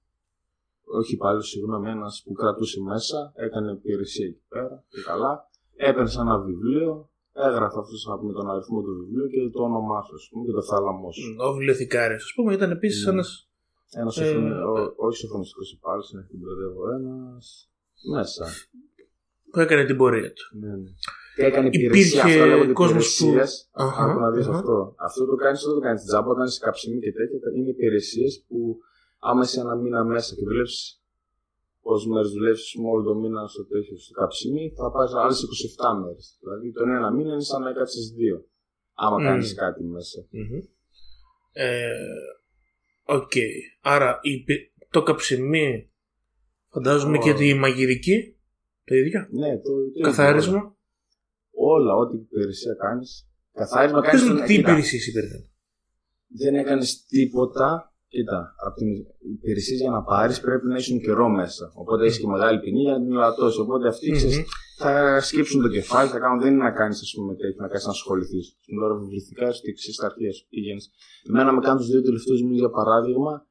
Όχι υπάλληλος, συγγνώμη, ένας που κρατούσε μέσα. Έκανε υπηρεσία εκεί πέρα. Και καλά. Έπαιρνε ένα βιβλίο. Έγραφε αυτός να πούμε τον αριθμό του βιβλίου και το όνομά σου, ας πούμε, και το θάλαμός σου. Ο βιβλιοθηκάριο, ας πούμε, ήταν επίσης Ναι. ένας. Ένας Ε, όχι σοφρονιστικό υπάλληλος, είναι την μπερδεύω ένας. Μέσα. που έκανε την πορεία του. Ναι, ναι. Και έκανε Υπήρχε υπηρεσία. Αυτό λέγονται κόσμος που- υπηρεσίες. Αχα, Άκου να δεις αχα. αυτό. Αυτό το κάνεις όταν το κάνεις τζάμπα, όταν είσαι καψίμι και τέτοια. Είναι υπηρεσίες που άμα είσαι ένα μήνα μέσα και δουλεύει όσες μέρες δουλεύει όλο το μήνα στο τέτοιο στο καψίμι, θα πάρεις άλλες 27 μέρες. Δηλαδή τον ένα μήνα είναι σαν να έκατσε δύο. Άμα Μμμ. κάνεις κάτι μέσα. Μμμ. Ε, Οκ. Άρα η πι- το καψιμί, φαντάζομαι Ω. και τη μαγειρική, το ίδιο. Ναι, το, το Καθάρισμα. Όλα, ό,τι υπηρεσία κάνεις. Καθάρισμα Πες κάνεις. μου τι υπηρεσίες υπήρχαν. δεν έκανες τίποτα. Κοίτα, από την υπηρεσία για να πάρεις πρέπει να ήσουν καιρό μέσα. Οπότε έχεις και μεγάλη ποινή για να την λατώσεις. Οπότε αυτοί ξέρεις, θα σκύψουν το κεφάλι, θα κάνουν. Δεν είναι να κάνεις, ας πούμε, τέτοιο, να κάνεις να ασχοληθείς. Στην ώρα βιβλιοθηκά, στο εξή στα αρχεία πηγαίνει. Εμένα με κάνουν τους δύο τελευταίους μήνες για παράδειγμα,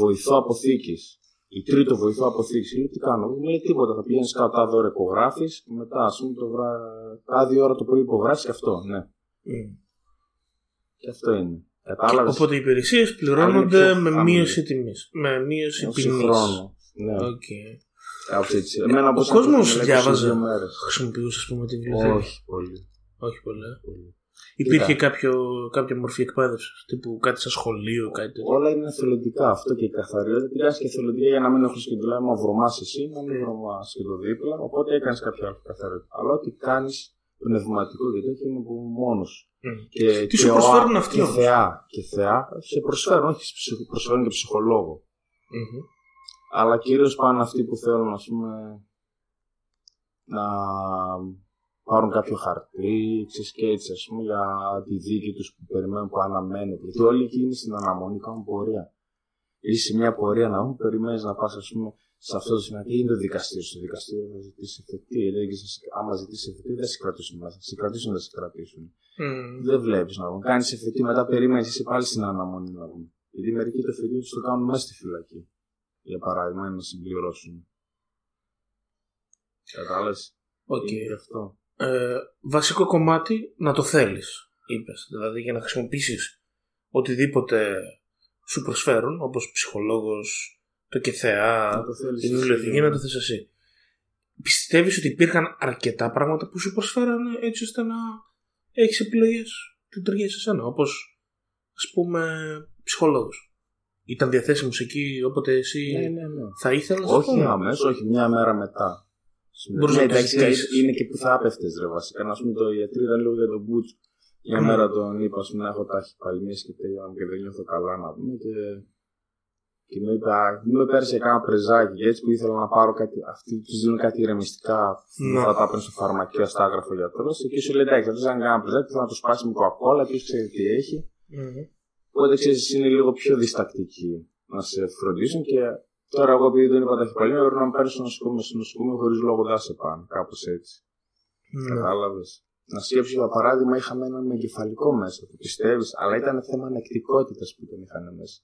βοηθό αποθήκης. Η τρίτο βοηθό αποθήκης. Λέει τι κάνω, δεν λέει τίποτα. Θα πηγαίνεις κάτω τα ώρα υπογράφεις και μετά, ας πούμε, το βρά... άδειο ώρα το πρωί υπογράφεις και αυτό, ναι. Mm. Και αυτό είναι. Κατάλαβες. Οπότε οι υπηρεσίες πληρώνονται με μείωση τιμής. Με μείωση ποινή. χρόνο. Ναι. Okay. Κάπως έτσι. Εμένα, ο κόσμος διάβαζε. Χρησιμοποιούσε, ας πούμε, τη βιβλιοθήκη. Όχι πολύ. Όχι πολύ. Ε. πολύ. Υπήρχε κάποιο, κάποια μορφή εκπαίδευσης, τύπου κάτι σαν σχολείο, κάτι τέτοιο. Όλα είναι εθελοντικά αυτό και η καθαριότητα. Τι κάνει και εθελοντικά για να μην έχω και δουλειά, μα βρωμάς εσύ, να μην βρωμά και το δίπλα. Οπότε έκανες κάποια άλλη καθαριότητα. Αλλά ό,τι κάνεις πνευματικό γιατί όχι είναι μόνος Mm. Και, Τι σου προσφέρουν αυτοί και θεά, και θεά σε προσφέρουν, όχι προσφέρουν και ψυχολόγο. Mm-hmm. Αλλά κυρίως πάνε αυτοί που θέλουν ας πούμε, να πάρουν κάποιο χαρτί, ξέρεις και έτσι ας πούμε για τη δίκη τους που περιμένουν που αναμένεται. Γιατί όλοι εκείνοι στην αναμονή κάνουν πορεία. Είσαι σε μια πορεία να μου περιμένεις να πας ας πούμε σε αυτό το σημείο. Τι είναι το δικαστήριο; Στο δικαστήριο θα ζητήσει εφετή. Άμα ζητήσει εφετή, δεν σε κρατήσουν μέσα. Σε κρατήσουν, δεν σε κρατήσουν. Mm. Δεν βλέπεις να βγουν. Κάνεις εφετή, μετά περιμένεις, είσαι πάλι στην αναμονή να βγουν. Γιατί μερικοί το εφετή τους το κάνουν μέσα στη φυλακή. Για παράδειγμα, να συμπληρώσουν. Κατάλαβες; Okay. αυτό. Ε, βασικό κομμάτι να το θέλεις, είπες. Δηλαδή για να χρησιμοποιήσεις οτιδήποτε σου προσφέρουν, όπως ψυχολόγος, το και θεά, την βιβλιοθήκη, να το θες εσύ. Πιστεύεις ότι υπήρχαν αρκετά πράγματα που σου προσφέρανε έτσι ώστε να έχεις επιλογές που ταιριάζει σε σένα, όπως ας πούμε ψυχολόγος. Ήταν διαθέσιμος εκεί όποτε εσύ ναι, ναι, ναι. θα ήθελες. Όχι αμέσως, όχι μια μέρα μετά. Μπορείς ναι, εντάξει, είναι και που θα έπεφτες, ρε βασικά. Να πούμε το ιατρή ήταν λίγο για τον Μπούτσο. Μια μέρα τον είπα, να έχω τάχει παλμίες και τέτοια και δεν νιώθω καλά να πούμε και και μου είπε, μου με πέρασε κάνα πρεζάκι έτσι που ήθελα να πάρω κάτι. Αυτοί τους δίνουν κάτι ηρεμιστικά. Ναι. Θα τα παίρνει στο φαρμακείο, στα άγραφο γιατρός. Και σου λέει, εντάξει, αυτό είναι κάνα πρεζάκι, θα το σπάσει με κοκακόλα, ποιος ξέρει τι έχει. Mm-hmm. Οπότε ξέρεις, είναι λίγο πιο διστακτική να σε φροντίσουν και τώρα εγώ επειδή δεν είπα τα χυπαλία, πρέπει να με πάρει στο νοσοκομείο, στο νοσοκομείο χωρίς λόγο δεν σε πάνε. Κάπως έτσι. Mm-hmm. Κατάλαβες. Να σκέψεις για παράδειγμα, είχαμε έναν με εγκεφαλικό μέσα, το πιστεύεις, αλλά ήταν θέμα ανεκτικότητας που τον είχαν μέσα.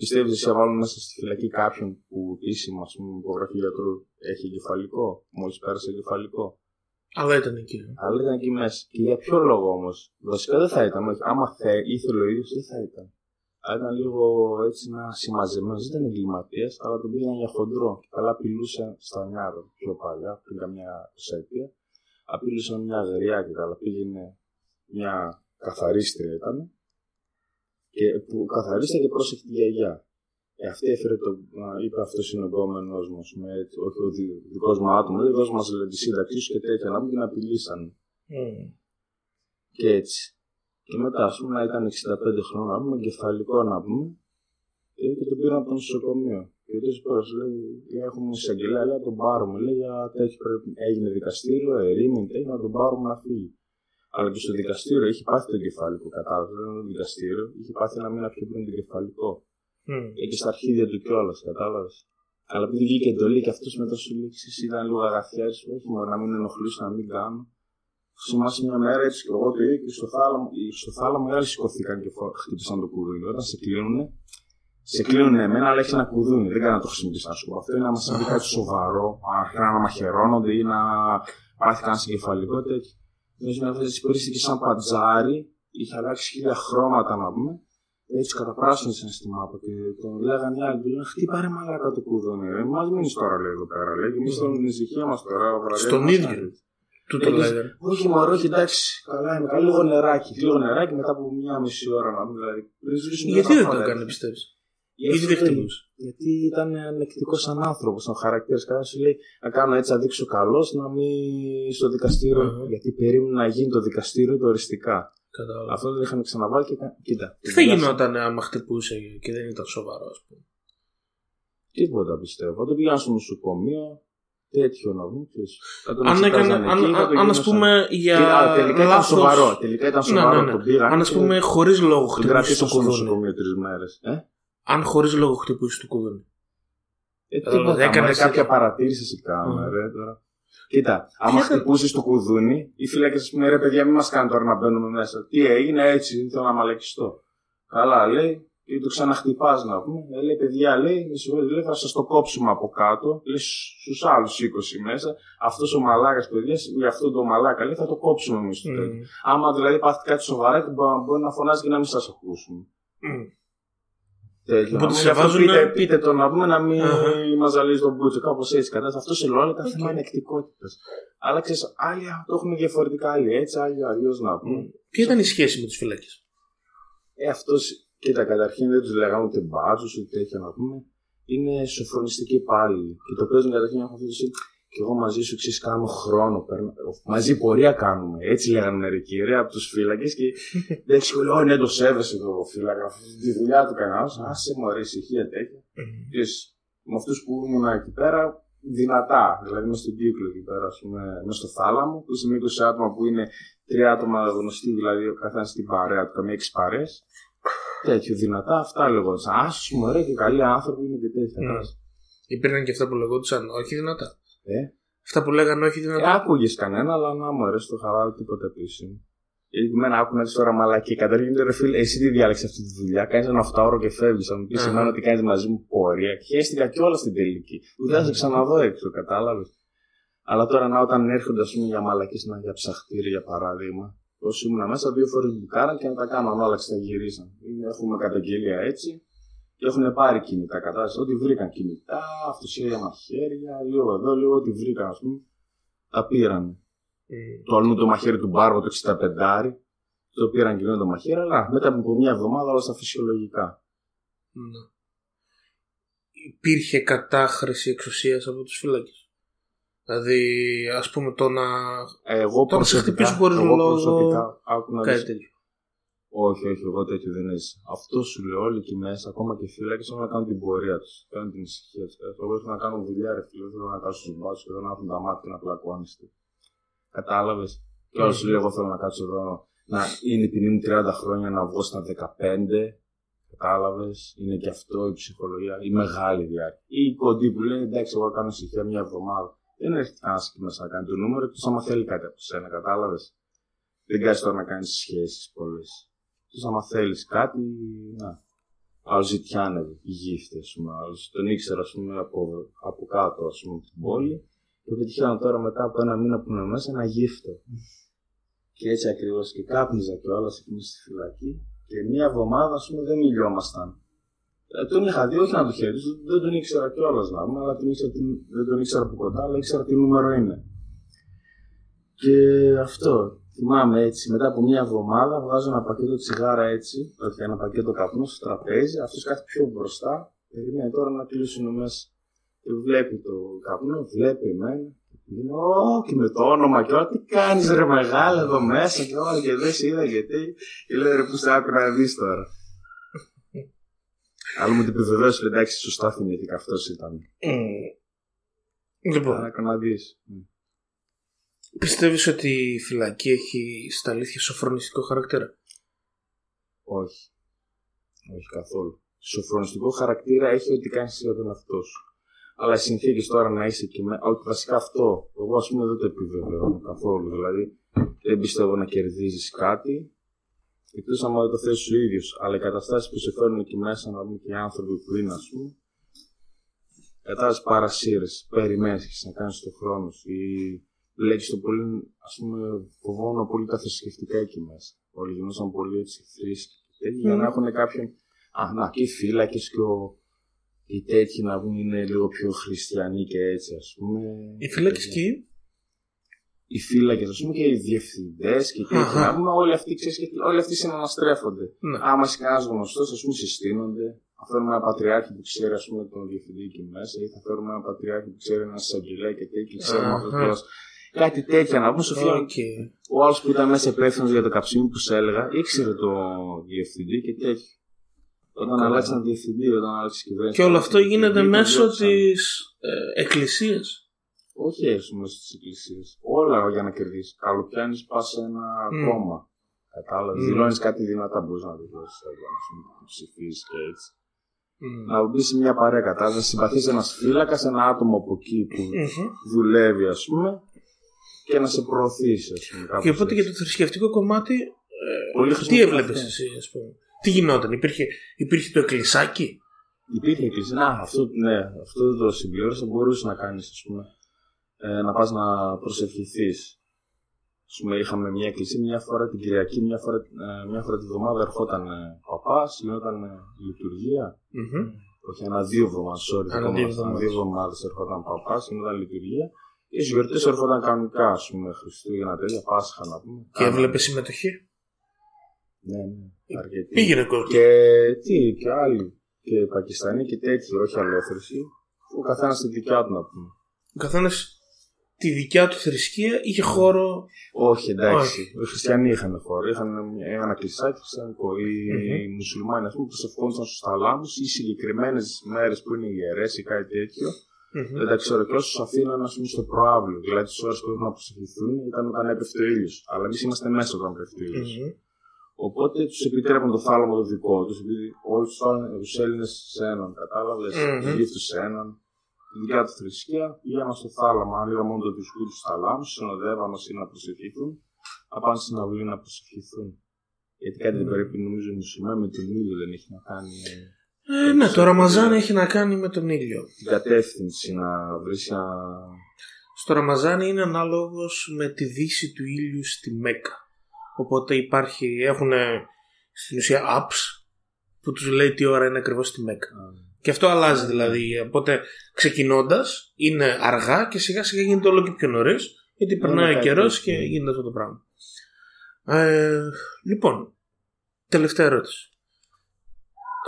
Πιστεύεις ότι θα βάλουν μέσα στη φυλακή κάποιον που επίσημα, ας πούμε, υπογραφή γιατρού έχει εγκεφαλικό, μόλις πέρασε εγκεφαλικό; Αλλά ήταν εκεί. Αλλά ήταν εκεί μέσα. Και για ποιο λόγο όμως; Βασικά δεν θα ήταν. Άμα θε, ήθελε ο ίδιος, δεν θα ήταν. Αλλά ήταν λίγο έτσι να συμμαζεμένος. Δεν ήταν εγκληματίας, αλλά τον πήγαν για χοντρό. Και καλά απειλούσε στα νιάρα πιο παλιά, πριν καμιά εισαετία. Απειλούσαν μια γριά και καλά. Πήγαινε μια καθαρίστρια ήταν και που καθαρίστηκε και πρόσεχε τη γιαγιά. Ε, αυτή έφερε το, είπε αυτός είναι ο επόμενο μας, όχι ο δικός μου άτομο, λέει δώσ' μας τη σύνταξή σου και τέτοια να μην την απειλήσαν. Mm. Και έτσι. Και μετά, ας πούμε, να ήταν 65 χρόνια, να πούμε, κεφαλικό να πούμε, και, και τον πήραν από το νοσοκομείο. Και τότε πέρα λέει, έχουμε εισαγγελέα, λέει να τον πάρουμε. Λέει για τέτοιο πρέπει, έγινε δικαστήριο, ερήμην, να τον πάρουμε να φύγει. Αλλά και στο δικαστήριο είχε πάθει το κεφαλικό. Κατάλαβες, δεν ήταν το δικαστήριο, είχε πάθει ένα μήνα πιο πριν το κεφαλικό. Mm. Και στα αρχίδια του κιόλας, κατάλαβες. Αλλά επειδή βγήκε εντολή και αυτός μετά σου λέει, ήταν λίγο αγαθιά, όχι μόνο να μην ενοχλήσω, να μην κάνω. Θυμάσαι μια μέρα έτσι και εγώ το είδα και στο θάλαμο, στο θάλαμο οι άλλοι σηκωθήκαν και χτύπησαν το κουδούνι. Όταν σε κλείνουν, σε κλείνουν εμένα, αλλά έχει ένα κουδούνι. Δεν κάνω να το χρησιμοποιήσω να σου πω. Αυτό είναι να μα συμβεί κάτι σοβαρό, να μαχαιρώνονται ή να πάθει κανένας εγκεφαλικό τέτοιο. Νομίζω να βρει και σαν πατζάρι, είχε αλλάξει χίλια χρώματα να πούμε. Έτσι καταπράσινησαν στη μάπα και τον λέγανε οι άλλοι, του λένε χτύπα ρε μαλάκα το κουδούνι, ρε, μας μείνεις τώρα λέει εδώ πέρα, λέει, και εμείς θέλουμε την ησυχία μας τώρα, βραδιά. Στον ίδιο. Του το λέγανε. Όχι μωρό, όχι εντάξει, καλά είμαι, καλά λίγο νεράκι, λίγο νεράκι μετά από μια μισή ώρα να πούμε, δηλαδή. Γιατί δεν το έκανε πιστεύεις; Γιατί δεν Γιατί ήταν ανεκτικός σαν άνθρωπο, σαν χαρακτήρα. Κανένα σου λέει να κάνω έτσι, να δείξω καλός, να μην στο δικαστήριο. Uh-huh. Γιατί περίμενα να γίνει το δικαστήριο το οριστικά. Κατάλαβα. Αυτό δεν είχαμε ξαναβάλει και κοίτα. Τι θα γινόταν άμα χτυπούσε και δεν ήταν σοβαρό, ας πούμε; Τίποτα πιστεύω. Δεν πήγαν στο νοσοκομείο. τέτοιο να πούμε. ξέρεις. Θα τον Αν, έκανε, εξετάζανε αν, εκεί, θα το αν, αν ας γινούσαν. πούμε για Και, α, τελικά ήταν λάθος... σοβαρό. Τελικά ήταν Ναι, σοβαρό. ναι, ναι. Τον πήγαν Αν ας και πούμε χωρίς λόγο τον χτυπήσεις κρατήσαν το στο κουδούνι. νοσοκομείο τρεις μέρες. Ε; Αν χωρίς λόγο χτυπήσεις το κουδούνι. Ε, Δηλαδή, τίποτα, έκανες έκανε κάποια έτσι. παρατήρηση σε κάνουμε, Μμ. ρε τώρα. Κοίτα, άμα Κοίτα. χτυπούσε το κουδούνι, οι φύλακε ας πούμε, ρε παιδιά, μην μας κάνουν τώρα να μπαίνουμε μέσα. Τι έγινε έτσι, θέλω να μαλακιστώ. Καλά, λέει, και το ξαναχτυπάς να πούμε. Ε, λέει, παιδιά, λέει, με συγχωρείτε, λέει, θα σας το κόψουμε από κάτω. Λέει στους άλλους 20 μέσα. Αυτός ο μαλάκας, παιδιά, για αυτό το μαλάκα, λέει, θα το κόψουμε εμείς το τέτοιο. Μμ. Άμα δηλαδή πάθει κάτι σοβαρά, και μπορεί, μπορεί να φωνάζει και να μην σας ακούσουμε. Μμ. Τέτοιο. Οπότε να σε πούμε, γι' αυτό βάζουνε- πείτε, πείτε το να πούμε να μην Αχα. μας ζαλίζει τον μπούτσο. Κάπως έτσι κατάσταση. Αυτό σε λέω όλα τα Οκ. θέμα ανεκτικότητας. Αλλά ξέρεις, άλλοι το έχουν διαφορετικά. Άλλοι έτσι, άλλοι αλλιώς να πούμε. Ποια ήταν η σχέση με τους φυλάκες; Ε, αυτός, κοίτα, καταρχήν δεν τους λέγαμε ούτε μπάτσους ούτε τέτοια να πούμε. Είναι σοφρονιστικοί υπάλληλοι. Και το παίζουν καταρχήν έχουν αυτό το σύν. Και εγώ μαζί σου ξέρεις, κάνουμε χρόνο. Παίρνω, μαζί πορεία κάνουμε. Έτσι λέγανε μερικοί ρε από τους φύλακες. Και δεν ξέρω, Ω, ναι, το σέβεσαι το φύλακα. Αυτή τη δουλειά του κανένα. Άσε μωρέ, ησυχία τέτοια. Ξέρεις, με αυτούς που ήμουν εκεί πέρα, δυνατά. Δηλαδή, με στον κύκλο εκεί πέρα, ας πούμε, μες στο θάλαμο, που είσαι με 20 άτομα που είναι τρία άτομα γνωστοί, δηλαδή ο καθένας στην παρέα του, καμία έξι παρέες. Τέτοιο δυνατά, αυτά λεγόταν. Άσου μου, ρε και καλοί άνθρωποι είναι και τέτοια. Mm. κατάλαβες. Υπήρχαν και αυτά που λεγόντουσαν όχι δυνατά. Ε, Αυτά που λέγανε όχι ε, δυνατά. άκουγες κανένα, αλλά να μου αρέσει το χαλάρο τίποτα επίσημο. Γιατί εμένα άκου να δει τώρα μαλακή. Καταρχήν, ρε φίλε, εσύ τι διάλεξες αυτή τη δουλειά; Κάνεις ένα 8 ώρο και φεύγεις. Θα μου πει Αχα. εμένα ότι κάνεις μαζί μου πορεία. Και χαίστηκα κιόλας στην τελική. Ούτε θα σε ξαναδώ έξω, κατάλαβες. Αλλά τώρα να όταν έρχονται ας πούμε, για μαλακής να για ψαχτήρι για παράδειγμα. Όσοι ήμουν μέσα, δύο φορές μπουκάραν και να τα κάναν όλα και τα γυρίσαν. Είναι- Έχουμε καταγγελία έτσι και έχουν πάρει κινητά κατάσταση. Ό,τι βρήκαν κινητά, αυτοσχέδια μαχαίρια, λίγο εδώ, λίγο ό,τι βρήκαν, ας πούμε. Τα πήραν Μμ. το αλλού το μαχαίρι του Μπάρβο το 65 το πήραν και εκείνο το μαχαίρι, αλλά μετά από μια εβδομάδα όλα στα φυσιολογικά. Ναι. Υπήρχε κατάχρηση εξουσίας από τους φυλάκες. Δηλαδή, ας πούμε το να... Εγώ Τώρα σε προσωπικά, χτυπήσουν χωρίς εγώ λόγο, προσωπικά άκου να Κάτι δεις. τέτοιο. Όχι, όχι, εγώ τέτοιο δεν είσαι. Αυτό σου λέω όλοι εκεί μέσα, ακόμα και οι φύλακες, θέλουν να κάνουν την πορεία τους. Κάνουν την ησυχία τους. Εγώ θέλω να κάνω δουλειά, ρε φίλε. Δεν θέλω να κάτσω στους μπάτσους εδώ να έχουν τα μάτια και να πλακώνεστε. Κατάλαβες; Και όλος σου λέω, εγώ θέλω να κάτσω εδώ να είναι η ποινή μου 30 χρόνια να βγω στα 15. Κατάλαβες; Είναι και αυτό η ψυχολογία. Η μεγάλη διάρκεια. Ή οι κοντοί που λένε εντάξει, εγώ κάνω ησυχία μια εβδομάδα. Δεν έρχεται κανένας εκεί μέσα να κάνει το νούμερο εκτό άμα θέλει κάτι από σένα, κατάλαβες; Δεν κάνει τώρα να κάνεις σχέσεις πολλές. Εκτό άμα θέλεις κάτι, να. Άλλο ζητιάνευε, η γύφτη, ας πούμε. Άλλος τον ήξερα, ας πούμε, από, από κάτω, ας πούμε, από την πόλη. Και πετυχαίνω τώρα μετά από ένα μήνα που είναι μέσα ένα γύφτο. Και έτσι ακριβώς και κάπνιζα κιόλα εκεί στη φυλακή. Και μία εβδομάδα, ας πούμε, δεν μιλιόμασταν. Ε, τον είχα δει, όχι να το χαιρετήσω, δεν τον ήξερα κιόλας να πούμε, αλλά τον ήξερα, τι- δεν τον ήξερα από κοντά, αλλά ήξερα τι νούμερο είναι. Και αυτό, θυμάμαι έτσι, μετά από μια εβδομάδα βγάζω ένα πακέτο τσιγάρα έτσι, όχι ένα πακέτο καπνού στο τραπέζι, αυτός κάθεται πιο μπροστά, περιμένει τώρα να κλείσουν μέσα. Και βλέπει το καπνό, βλέπει εμένα. και Είναι, Ω, και με το όνομα και όλα, τι κάνεις ρε μεγάλα εδώ μέσα και όλα και δεν σε είδα και τι. Και λέει ρε που σε άκου να δεις τώρα. Αλλά μου την επιβεβαίωσε, λέει, εντάξει, σωστά θυμήθηκα, αυτός ήταν. Μμ. Λοιπόν, Άκου να δεις. Πιστεύεις ότι η φυλακή έχει στα αλήθεια σοφρονιστικό χαρακτήρα; Όχι. Όχι καθόλου. Σοφρονιστικό χαρακτήρα έχει ότι κάνεις εσύ τον εαυτό σου. Αλλά οι συνθήκες τώρα να είσαι εκεί μέσα. Όχι, βασικά αυτό. Εγώ ας πούμε δεν το επιβεβαιώνω καθόλου. Δηλαδή δεν πιστεύω να κερδίζεις κάτι. Εκτός άμα δεν το θέσει ο ίδιος. Αλλά οι καταστάσεις που σε φέρνουν εκεί μέσα να δουν και οι άνθρωποι που είναι, ας πούμε. Κατάσταση παρασύρε. Περιμένεις να κάνεις το χρόνο σου. Ή λέξει το πολύ, ας πούμε, φοβόμουν πολύ τα θρησκευτικά εκεί μέσα. Όλοι γινόταν πολύ έτσι θρήσκοι και τέτοιοι, για Μμμ. να έχουν κάποιον. Α, να, και οι φύλακες και ο. Οι τέτοιοι να βγουν είναι λίγο πιο χριστιανοί και έτσι, ας πούμε. Οι φυλάκες και οι- Οι φύλακες, ας πούμε, και οι διευθυντές και οι τέτοιοι. Αχα. Να πούμε, όλοι αυτοί, ξέρεις, γιατί όλοι αυτοί συναναστρέφονται. Ναι. Άμα είσαι κανένας γνωστός, ας πούμε, συστήνονται. Θα φέρουμε ένα πατριάρχη που ξέρει, ας πούμε, τον διευθυντή εκεί μέσα, ή θα φέρουμε ένα πατριάρχη που ξέρει ένα εισαγγελέα και τέτοιο, και ξέρουμε Αχα. αυτό κιόλας. Κάτι τέτοια να πούμε, Σοφία. Οκ. Ο άλλος που ήταν μέσα υπεύθυνος για το ΚΨΜ που σε έλεγα, ήξερε το διευθυντή και τέτοιο. Όταν Καλά. αλλάξαν διευθυντή, όταν άλλαξε κυβέρνηση. Και όλο αυτό γίνεται διευθυντή, μέσω τον διώξαν. της ε, εκκλησίας. Όχι, ας πούμε, στις εκκλησίες. Όλα για να κερδίσεις. Καλοπιάνεις, πας σε ένα Μμ. κόμμα. Κατάλαβες. Μμ. Δηλώνεις κάτι δυνατά, μπορείς να δηλώσεις. Για να σου ψηφίσεις και έτσι. Μμ. Να μπεις σε μια παρέα κατάσταση, να συμπαθείς ένας φύλακας, ένα άτομο από εκεί που Μμμ. δουλεύει, ας πούμε, και να σε προωθήσει, ας πούμε. κάπως Και οπότε έτσι. για το θρησκευτικό κομμάτι, ε, Πολύ τι χρησιμοποιούν έβλεπες αυτό. εσύ, ας πούμε; Τι γινόταν, υπήρχε, υπήρχε το εκκλησάκι; Υπήρχε εκκλησία. Να, αυτό, ναι, αυτό δεν το συμπλήρωσα. Μπορούσες να κάνεις, ας πούμε, ε, να πας να προσευχηθείς. Α πούμε, είχαμε μια εκκλησία μια φορά την Κυριακή, μια φορά, ε, μια φορά τη βδομάδα ερχόταν ε, παπάς, γινόταν ε, λειτουργία. Μμμ. Όχι, ανά δύο εβδομάδες, sorry. Ανά το δύο κόμμα, εβδομάδες. δύο εβδομάδες ερχόταν παπάς, γινόταν λειτουργία. Και στι γιορτές ερχόταν κανονικά, ας πούμε, Χριστούγεννα τέτοια, Πάσχα να πούμε. Και έβλεπες συμμετοχή; Ναι, ναι. Αρκετή. Πήγαινε κόσμο. Και τι, και άλλοι. Και Πακιστανοί και τέτοιοι, όχι αλόθρησοι. Ο καθένας στη δικιά του να πούμε. Ο καθένας τη δικιά του θρησκεία είχε χώρο. Όχι, εντάξει. Όχι. Οι χριστιανοί είχαν χώρο. Είχαν ένα κλεισάκι χριστιανικό. Οι Μμμ. μουσουλμάνοι, ας πούμε, προσευχόντουσαν στους θαλάμους ή συγκεκριμένες μέρες που είναι ιερές ή κάτι τέτοιο. Μμμ. Δεν τα ξέρω. Και όσου αφήναν, ας πούμε, στο προάβλιο. Δηλαδή, τις ώρες που έπρεπε να προσευχηθούν ήταν όταν έπεφτε ο ήλιο. Αλλά εμείς είμαστε μέσα όταν πέφτει ο ήλιο. Μμμ. Οπότε τους επιτρέπουν το θάλαμο το δικό τους, επειδή όλους τους Έλληνες σε έναν, κατάλαβες. Μμμ. Γύφτου σε έναν. Τη δικιά τους θρησκεία πηγαίναν στο θάλαμα. Αν είδα μόνο το δυσκού τους θαλάμου, συνοδεύαν όσοι να προσευχηθούν, να πάνε στην αυλή να προσευχηθούν. Γιατί κάτι δεν Μμμ. πρέπει, νομίζω, οι μουσουλμάνοι με τον ήλιο δεν έχει να κάνει. Ε, Ε, ναι, το Ραμαζάν έχει να κάνει με τον ήλιο. την κατεύθυνση να βρεις ένα. Στο Ραμαζάν είναι ανάλογος με τη δύση του ήλιου στη Μέκα. Οπότε υπάρχει, έχουν στην ουσία apps που τους λέει τι ώρα είναι ακριβώς στη Μέκα. Και αυτό αλλάζει δηλαδή. Οπότε ξεκινώντας είναι αργά και σιγά σιγά γίνεται όλο και πιο νωρίς. Γιατί περνάει ο κάτι καιρός τέτοιο. και γίνεται αυτό το πράγμα. Ε, λοιπόν, τελευταία ερώτηση.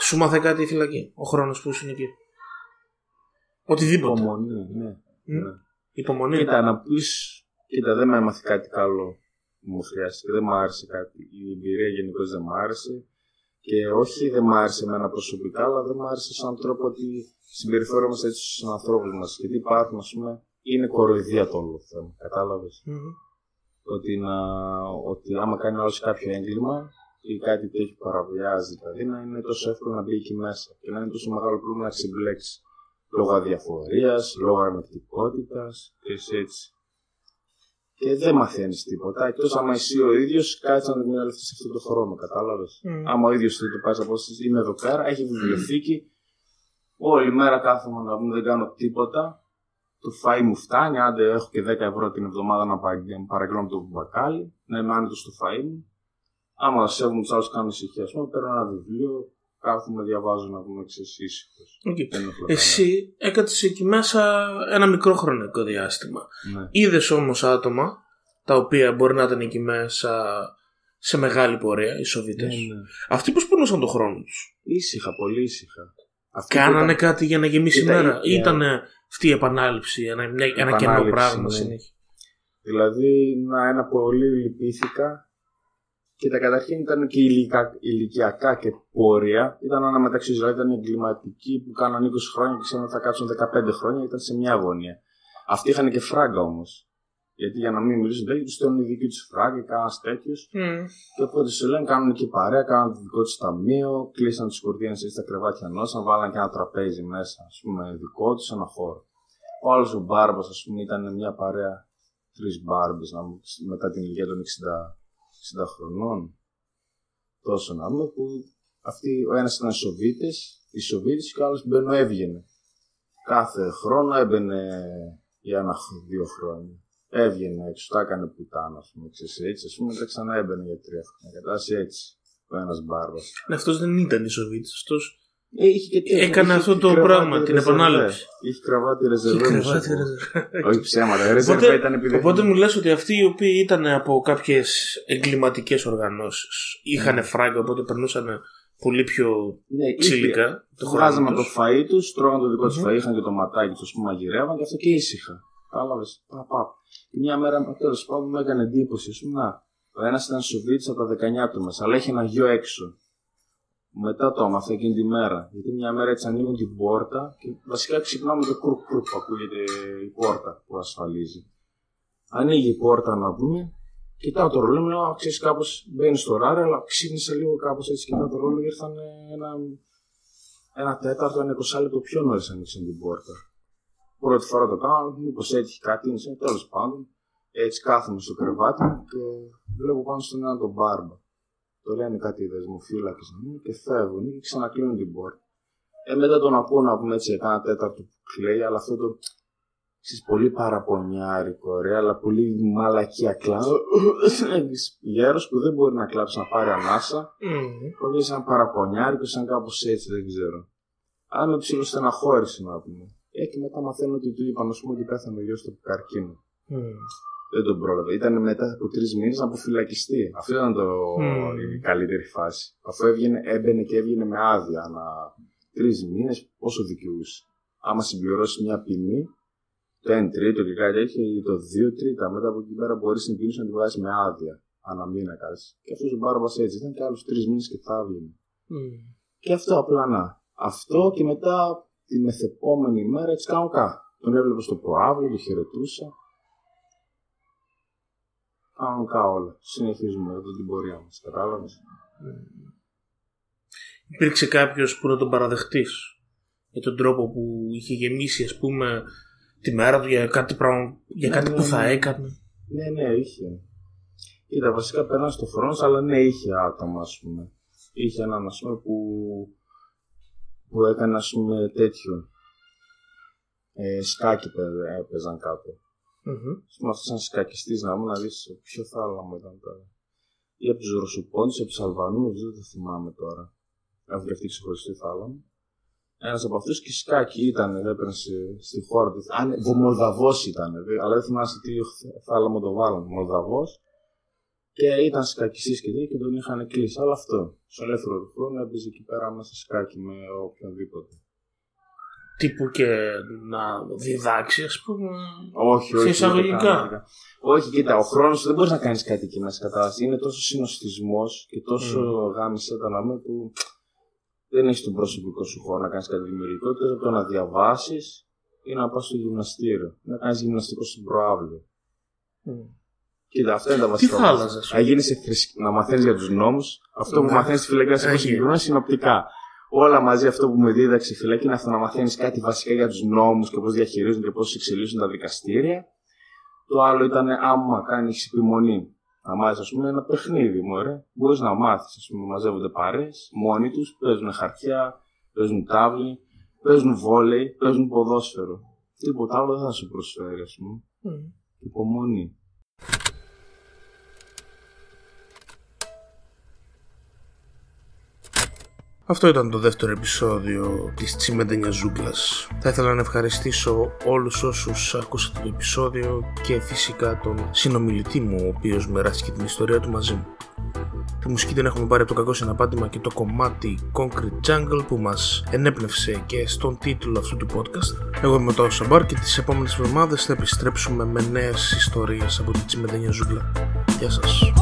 Σου μάθε κάτι η φυλακή, ο χρόνος που ήσουν εκεί. Οτιδήποτε. Υπομονή, ναι. Μμ. ναι. Υπομονή. Κοίτα, να πεις. Κοίτα, δεν με έμαθε κάτι καλό που μου χρειάστηκε. Δεν μ' άρεσε κάτι. Η εμπειρία γενικώ δεν μ' άρεσε. Και όχι δεν μ' άρεσε εμένα προσωπικά, αλλά δεν μ' άρεσε σαν τρόπο ότι συμπεριφέρομαι έτσι στου ανθρώπους μας. Γιατί υπάρχουν, ας πούμε, είναι κοροϊδία το όλο θέμα. Κατάλαβες; Μμμ. Ότι, να, ότι άμα κάνει άλλος κάποιο έγκλημα ή κάτι τέτοιο που παραβιάζει, δηλαδή να είναι τόσο εύκολο να μπει εκεί μέσα και να είναι τόσο μεγάλο πρόβλημα να ξεμπλέξει. Λόγω αδιαφορίας, λόγω ανεκτικότητα και εσύ έτσι. Και δεν μαθαίνεις τίποτα. Εκτός άμα εσύ ο ίδιος κάτσε να εκμεταλλευτείς αυτό το χρόνο, κατάλαβες. Μμ. Άμα ο ίδιος θέλει το πάρεις απόσταση, είμαι εδώ πέρα, έχει βιβλιοθήκη. Όλη μέρα κάθομαι να πούμε δεν κάνω τίποτα. Το φάι μου φτάνει, άντε έχω και 10 ευρώ την εβδομάδα να πα- παραγγέλνω το μπακάλι, να είμαι άνετος στο φαΐ μου. Άμα σέβομαι του άλλου, κάνω ησυχία. Α πούμε, παίρνω ένα βιβλίο, κάθομαι, διαβάζω να πούμε έτσι ήσυχος. Οκ. Δεν ενοχλώ Εσύ έκατσες εκεί μέσα ένα μικρό χρονικό διάστημα. κανένα. Ναι. Είδες όμως άτομα τα οποία μπορεί να ήταν εκεί μέσα σε μεγάλη πορεία, ισοβίτες. Ναι, ναι. Αυτοί πώς περνούσαν τον χρόνο τους; Ήσυχα, πολύ ήσυχα. Αυτοί που Κάνανε ήταν- κάτι για να γεμίσει η Ήταν- μέρα; ε, Ήταν αυτή η επανάληψη, ένα, μια- ένα κενό Επανάληψη, πράγμα ναι. συνέχεια; Δηλαδή, να ένα πολύ λυπήθηκα. Και τα καταρχήν ήταν και ηλικα- ηλικιακά και πορεία. Ήταν ένα μεταξύ δηλαδή ήταν εγκληματικοί που κάναν 20 χρόνια και ξέρουν ότι θα κάτσουν 15 χρόνια. Ήταν σε μια αγωνία. Αυτοί είχαν και φράγκα όμως. Γιατί για να μην μιλήσουν τέτοιοι, τους στέλνουν η δική τους φράγκα, κάνα τέτοιος. Μμ. Και οπότε σου λένε κάνουν και παρέα, κάνουν το δικό τους ταμείο, κλείσαν τις κουρτίνε έτσι τα κρεβάτια νόσαν, βάλαν και ένα τραπέζι μέσα, ας πούμε, δικό τους, ένα χώρο. Ο άλλος ο μπάρμπας, ας πούμε, ήταν μια παρέα τρεις μπάρμπες μετά την ηλικία των 60, 60 χρονών. Τόσο να πούμε που αυτοί, ο ένας ήταν Σοβίτε, οι Σοβίτε και ο άλλος μπαίνω έβγαινε. Κάθε χρόνο έμπαινε για ένα δύο χρόνια. Έβγαινε έξω, τα έκανε πουτάνα, ας πούμε, ξέρεις, έτσι, ας πούμε, μετά ξανά έμπαινε για τρία χρόνια. Κατάσταση έτσι. Ο ένας μπάρμπας. Ναι, αυτός δεν ήταν η Σοβίτης. Αυτός Ε, είχε και τέτοιο, Έκανε είχε αυτό και το κρεβάτι πράγμα, την ρεζερβέ. επανάληψη. Είχε κρεβάτι ρεζερβέ. είχε μου σου κρεβάτι. πω. ρε. Όχι ψέματα. Ρεζερβέ Οπότε, ήταν επειδή. οπότε μου λες ότι αυτοί οι οποίοι ήταν από κάποιες εγκληματικές οργανώσεις είχαν φράγκα οπότε περνούσαν πολύ πιο Ναι, είχε- ξυλικά το χρόνο Βγάζαμε το τους. φαΐ τους, τρώγαν το δικό τους Μμμ. φαΐ, είχαν και το ματάκι τους, που μαγειρεύαν και αυτό και ήσυχα. Κατάλαβες. Παπ. Και μια μέρα τέλος πάντων μου έκανε εντύπωση. Α πούμε, να, ο ένας ήταν Σοβίτης από τα 19 του μέσα, αλλά είχε ένα γιο έξω. Μετά το έμαθα εκείνη τη μέρα. Γιατί μια μέρα έτσι ανοίγουν την πόρτα και βασικά ξυπνάμε το κουρκ κουρκ που ακούγεται η πόρτα που ασφαλίζει. Ανοίγει η πόρτα να πούμε, κοιτάω το ρολόι, λέω, ξέρεις κάπως μπαίνει στο ωράριο, αλλά ξύπνησα λίγο κάπως έτσι. Κοιτάω το ρολόι, ήρθαν ένα, ένα τέταρτο, ένα εικοσάλεπτο πιο νωρίς ανοίξαν την πόρτα. Πρώτη φορά το κάνω, μήπως έτυχε κάτι, είναι τέλος πάντων. Έτσι κάθομαι στο κρεβάτι μου και βλέπω πάνω στον ένα τον μπάρμπα. Το λένε κάτι οι δεσμοφύλακες και φεύγουν και ξανακλίνουν την πόρτα. Ε, μετά τον ακούω να πούμε έτσι, κάνα τέταρτο που κλαίει, αλλά αυτό το ξέρεις, πολύ παραπονιάρικο, ρε, αλλά πολύ μαλακία κλάδο. Γέρος που δεν μπορεί να κλάψει να πάρει ανάσα. Mm. Όχι σαν παραπονιάρικο, σαν κάπως έτσι, δεν ξέρω. Αλλά με ψηλό στεναχώρησε να πούμε. Ε, και μετά μαθαίνω ότι του είπαν, α πούμε, ότι πέθανε ο γιος του καρκίνο. Mm. Δεν τον πρόλαβε. Ήταν μετά από τρεις μήνες να αποφυλακιστεί. Αυτό ήταν το... mm. η καλύτερη φάση. Αφού έβγαινε, έμπαινε και έβγαινε με άδεια να τρεις μήνες, πόσο δικαιούσε. Άμα συμπληρώσει μια ποινή, το 1 τρίτο και κάτι τέτοιο, ή το 2 τρίτα, μετά από εκεί πέρα μπορείς την ποινή να τη βγάζει με άδεια. Ανά μήνα κάτι. Και αυτός ο Μπάρμπας έτσι ήταν και άλλους τρεις μήνες και θα έβγαινε. Mm. Και αυτό απλά να. Αυτό και μετά τη μεθεπόμενη μέρα έτσι κάνω κα. Τον έβλεπα στο προάβλιο, τον χαιρετούσα. Κανονικά όλα. Συνεχίζουμε εδώ την πορεία μας. Κατάλαβες; Mm. Υπήρξε κάποιος που να τον παραδεχτείς για τον τρόπο που είχε γεμίσει, ας πούμε, τη μέρα του για κάτι, πράγμα, για κάτι ναι, που θα ναι. έκανε; Ναι, ναι, είχε. Κοίτα, βασικά πέρασε το χρόνο, αλλά ναι, είχε άτομα, ας πούμε. Είχε έναν, ας πούμε, που, που έκανε, ας πούμε, τέτοιο. Ε, σκάκι έπαιζαν κάτω. Mm-hmm. Α πούμε, αυτό σαν σκακιστής να μου να δεις ποιο θάλαμο ήταν τώρα. Ή από τους Ρωσοπόντε, από τους Αλβανούς, δεν το θυμάμαι τώρα. Έχουν και αυτοί ξεχωριστή θάλαμο. Ένας από αυτούς και σκάκι ήταν, έπαιρνε στη χώρα του. Αν Μολδαβός ήταν, αλλά δεν θυμάσαι τι θάλαμο το βάλαν. Μολδαβός. Και ήταν σκακιστής και τέτοιο και τον είχαν κλείσει. Αλλά αυτό. Στο ελεύθερο του χρόνου έπαιζε εκεί πέρα μέσα σκάκι με οποιονδήποτε. Τύπου και να διδάξει, ας πούμε. Όχι, όχι. Σε εισαγωγικά. Όχι, κοίτα, ο χρόνος δεν μπορείς να κάνεις κάτι εκεί μέσα κατάσταση. Είναι τόσο συνοστισμός και τόσο mm. γάμισε τα να που δεν έχεις τον προσωπικό σου χώρο να κάνεις κάτι δημιουργικό, εκτό από το να διαβάσεις ή να πας στο γυμναστήριο. Να κάνεις γυμναστικό στην προάβλιο. Mm. Κοίτα, αυτά είναι τα βασικά. Τι θα άλλαζε. Να, γίνει να μαθαίνεις για τους νόμους. Αυτό που μαθαίνεις στη φυλακή να σε συγκεκριμένα συνοπτικά. Όλα μαζί αυτό που με δίδαξε η φυλακή είναι αυτό να μαθαίνει κάτι βασικά για τους νόμους και πώς διαχειρίζονται και πώς εξελίσσουν τα δικαστήρια. Το άλλο ήταν άμα κάνει επιμονή να μάθεις, ας πούμε, ένα παιχνίδι, μωρέ. Μπορείς να μάθεις, ας πούμε, μαζεύονται παρέ, μόνοι τους, παίζουν χαρτιά, παίζουν τάβλη, παίζουν βόλεϊ, παίζουν ποδόσφαιρο. Τίποτα άλλο δεν θα σου προσφέρει, ας πούμε. Mm. Υπομονή. Αυτό ήταν το δεύτερο επεισόδιο της Τσιμέντενια Ζούγκλας. Θα ήθελα να ευχαριστήσω όλους όσους ακούσατε το επεισόδιο και φυσικά τον συνομιλητή μου, ο οποίος μοιράστηκε την ιστορία του μαζί μου. Τη μουσική την έχουμε πάρει από το κακό συναπάντημα και το κομμάτι Concrete Jungle που μας ενέπνευσε και στον τίτλο αυτού του podcast. Εγώ είμαι ο Σαμπάρ και τις επόμενες εβδομάδες θα επιστρέψουμε με νέες ιστορίες από τη Τσιμέντενια Ζούγκλα. Γεια σας.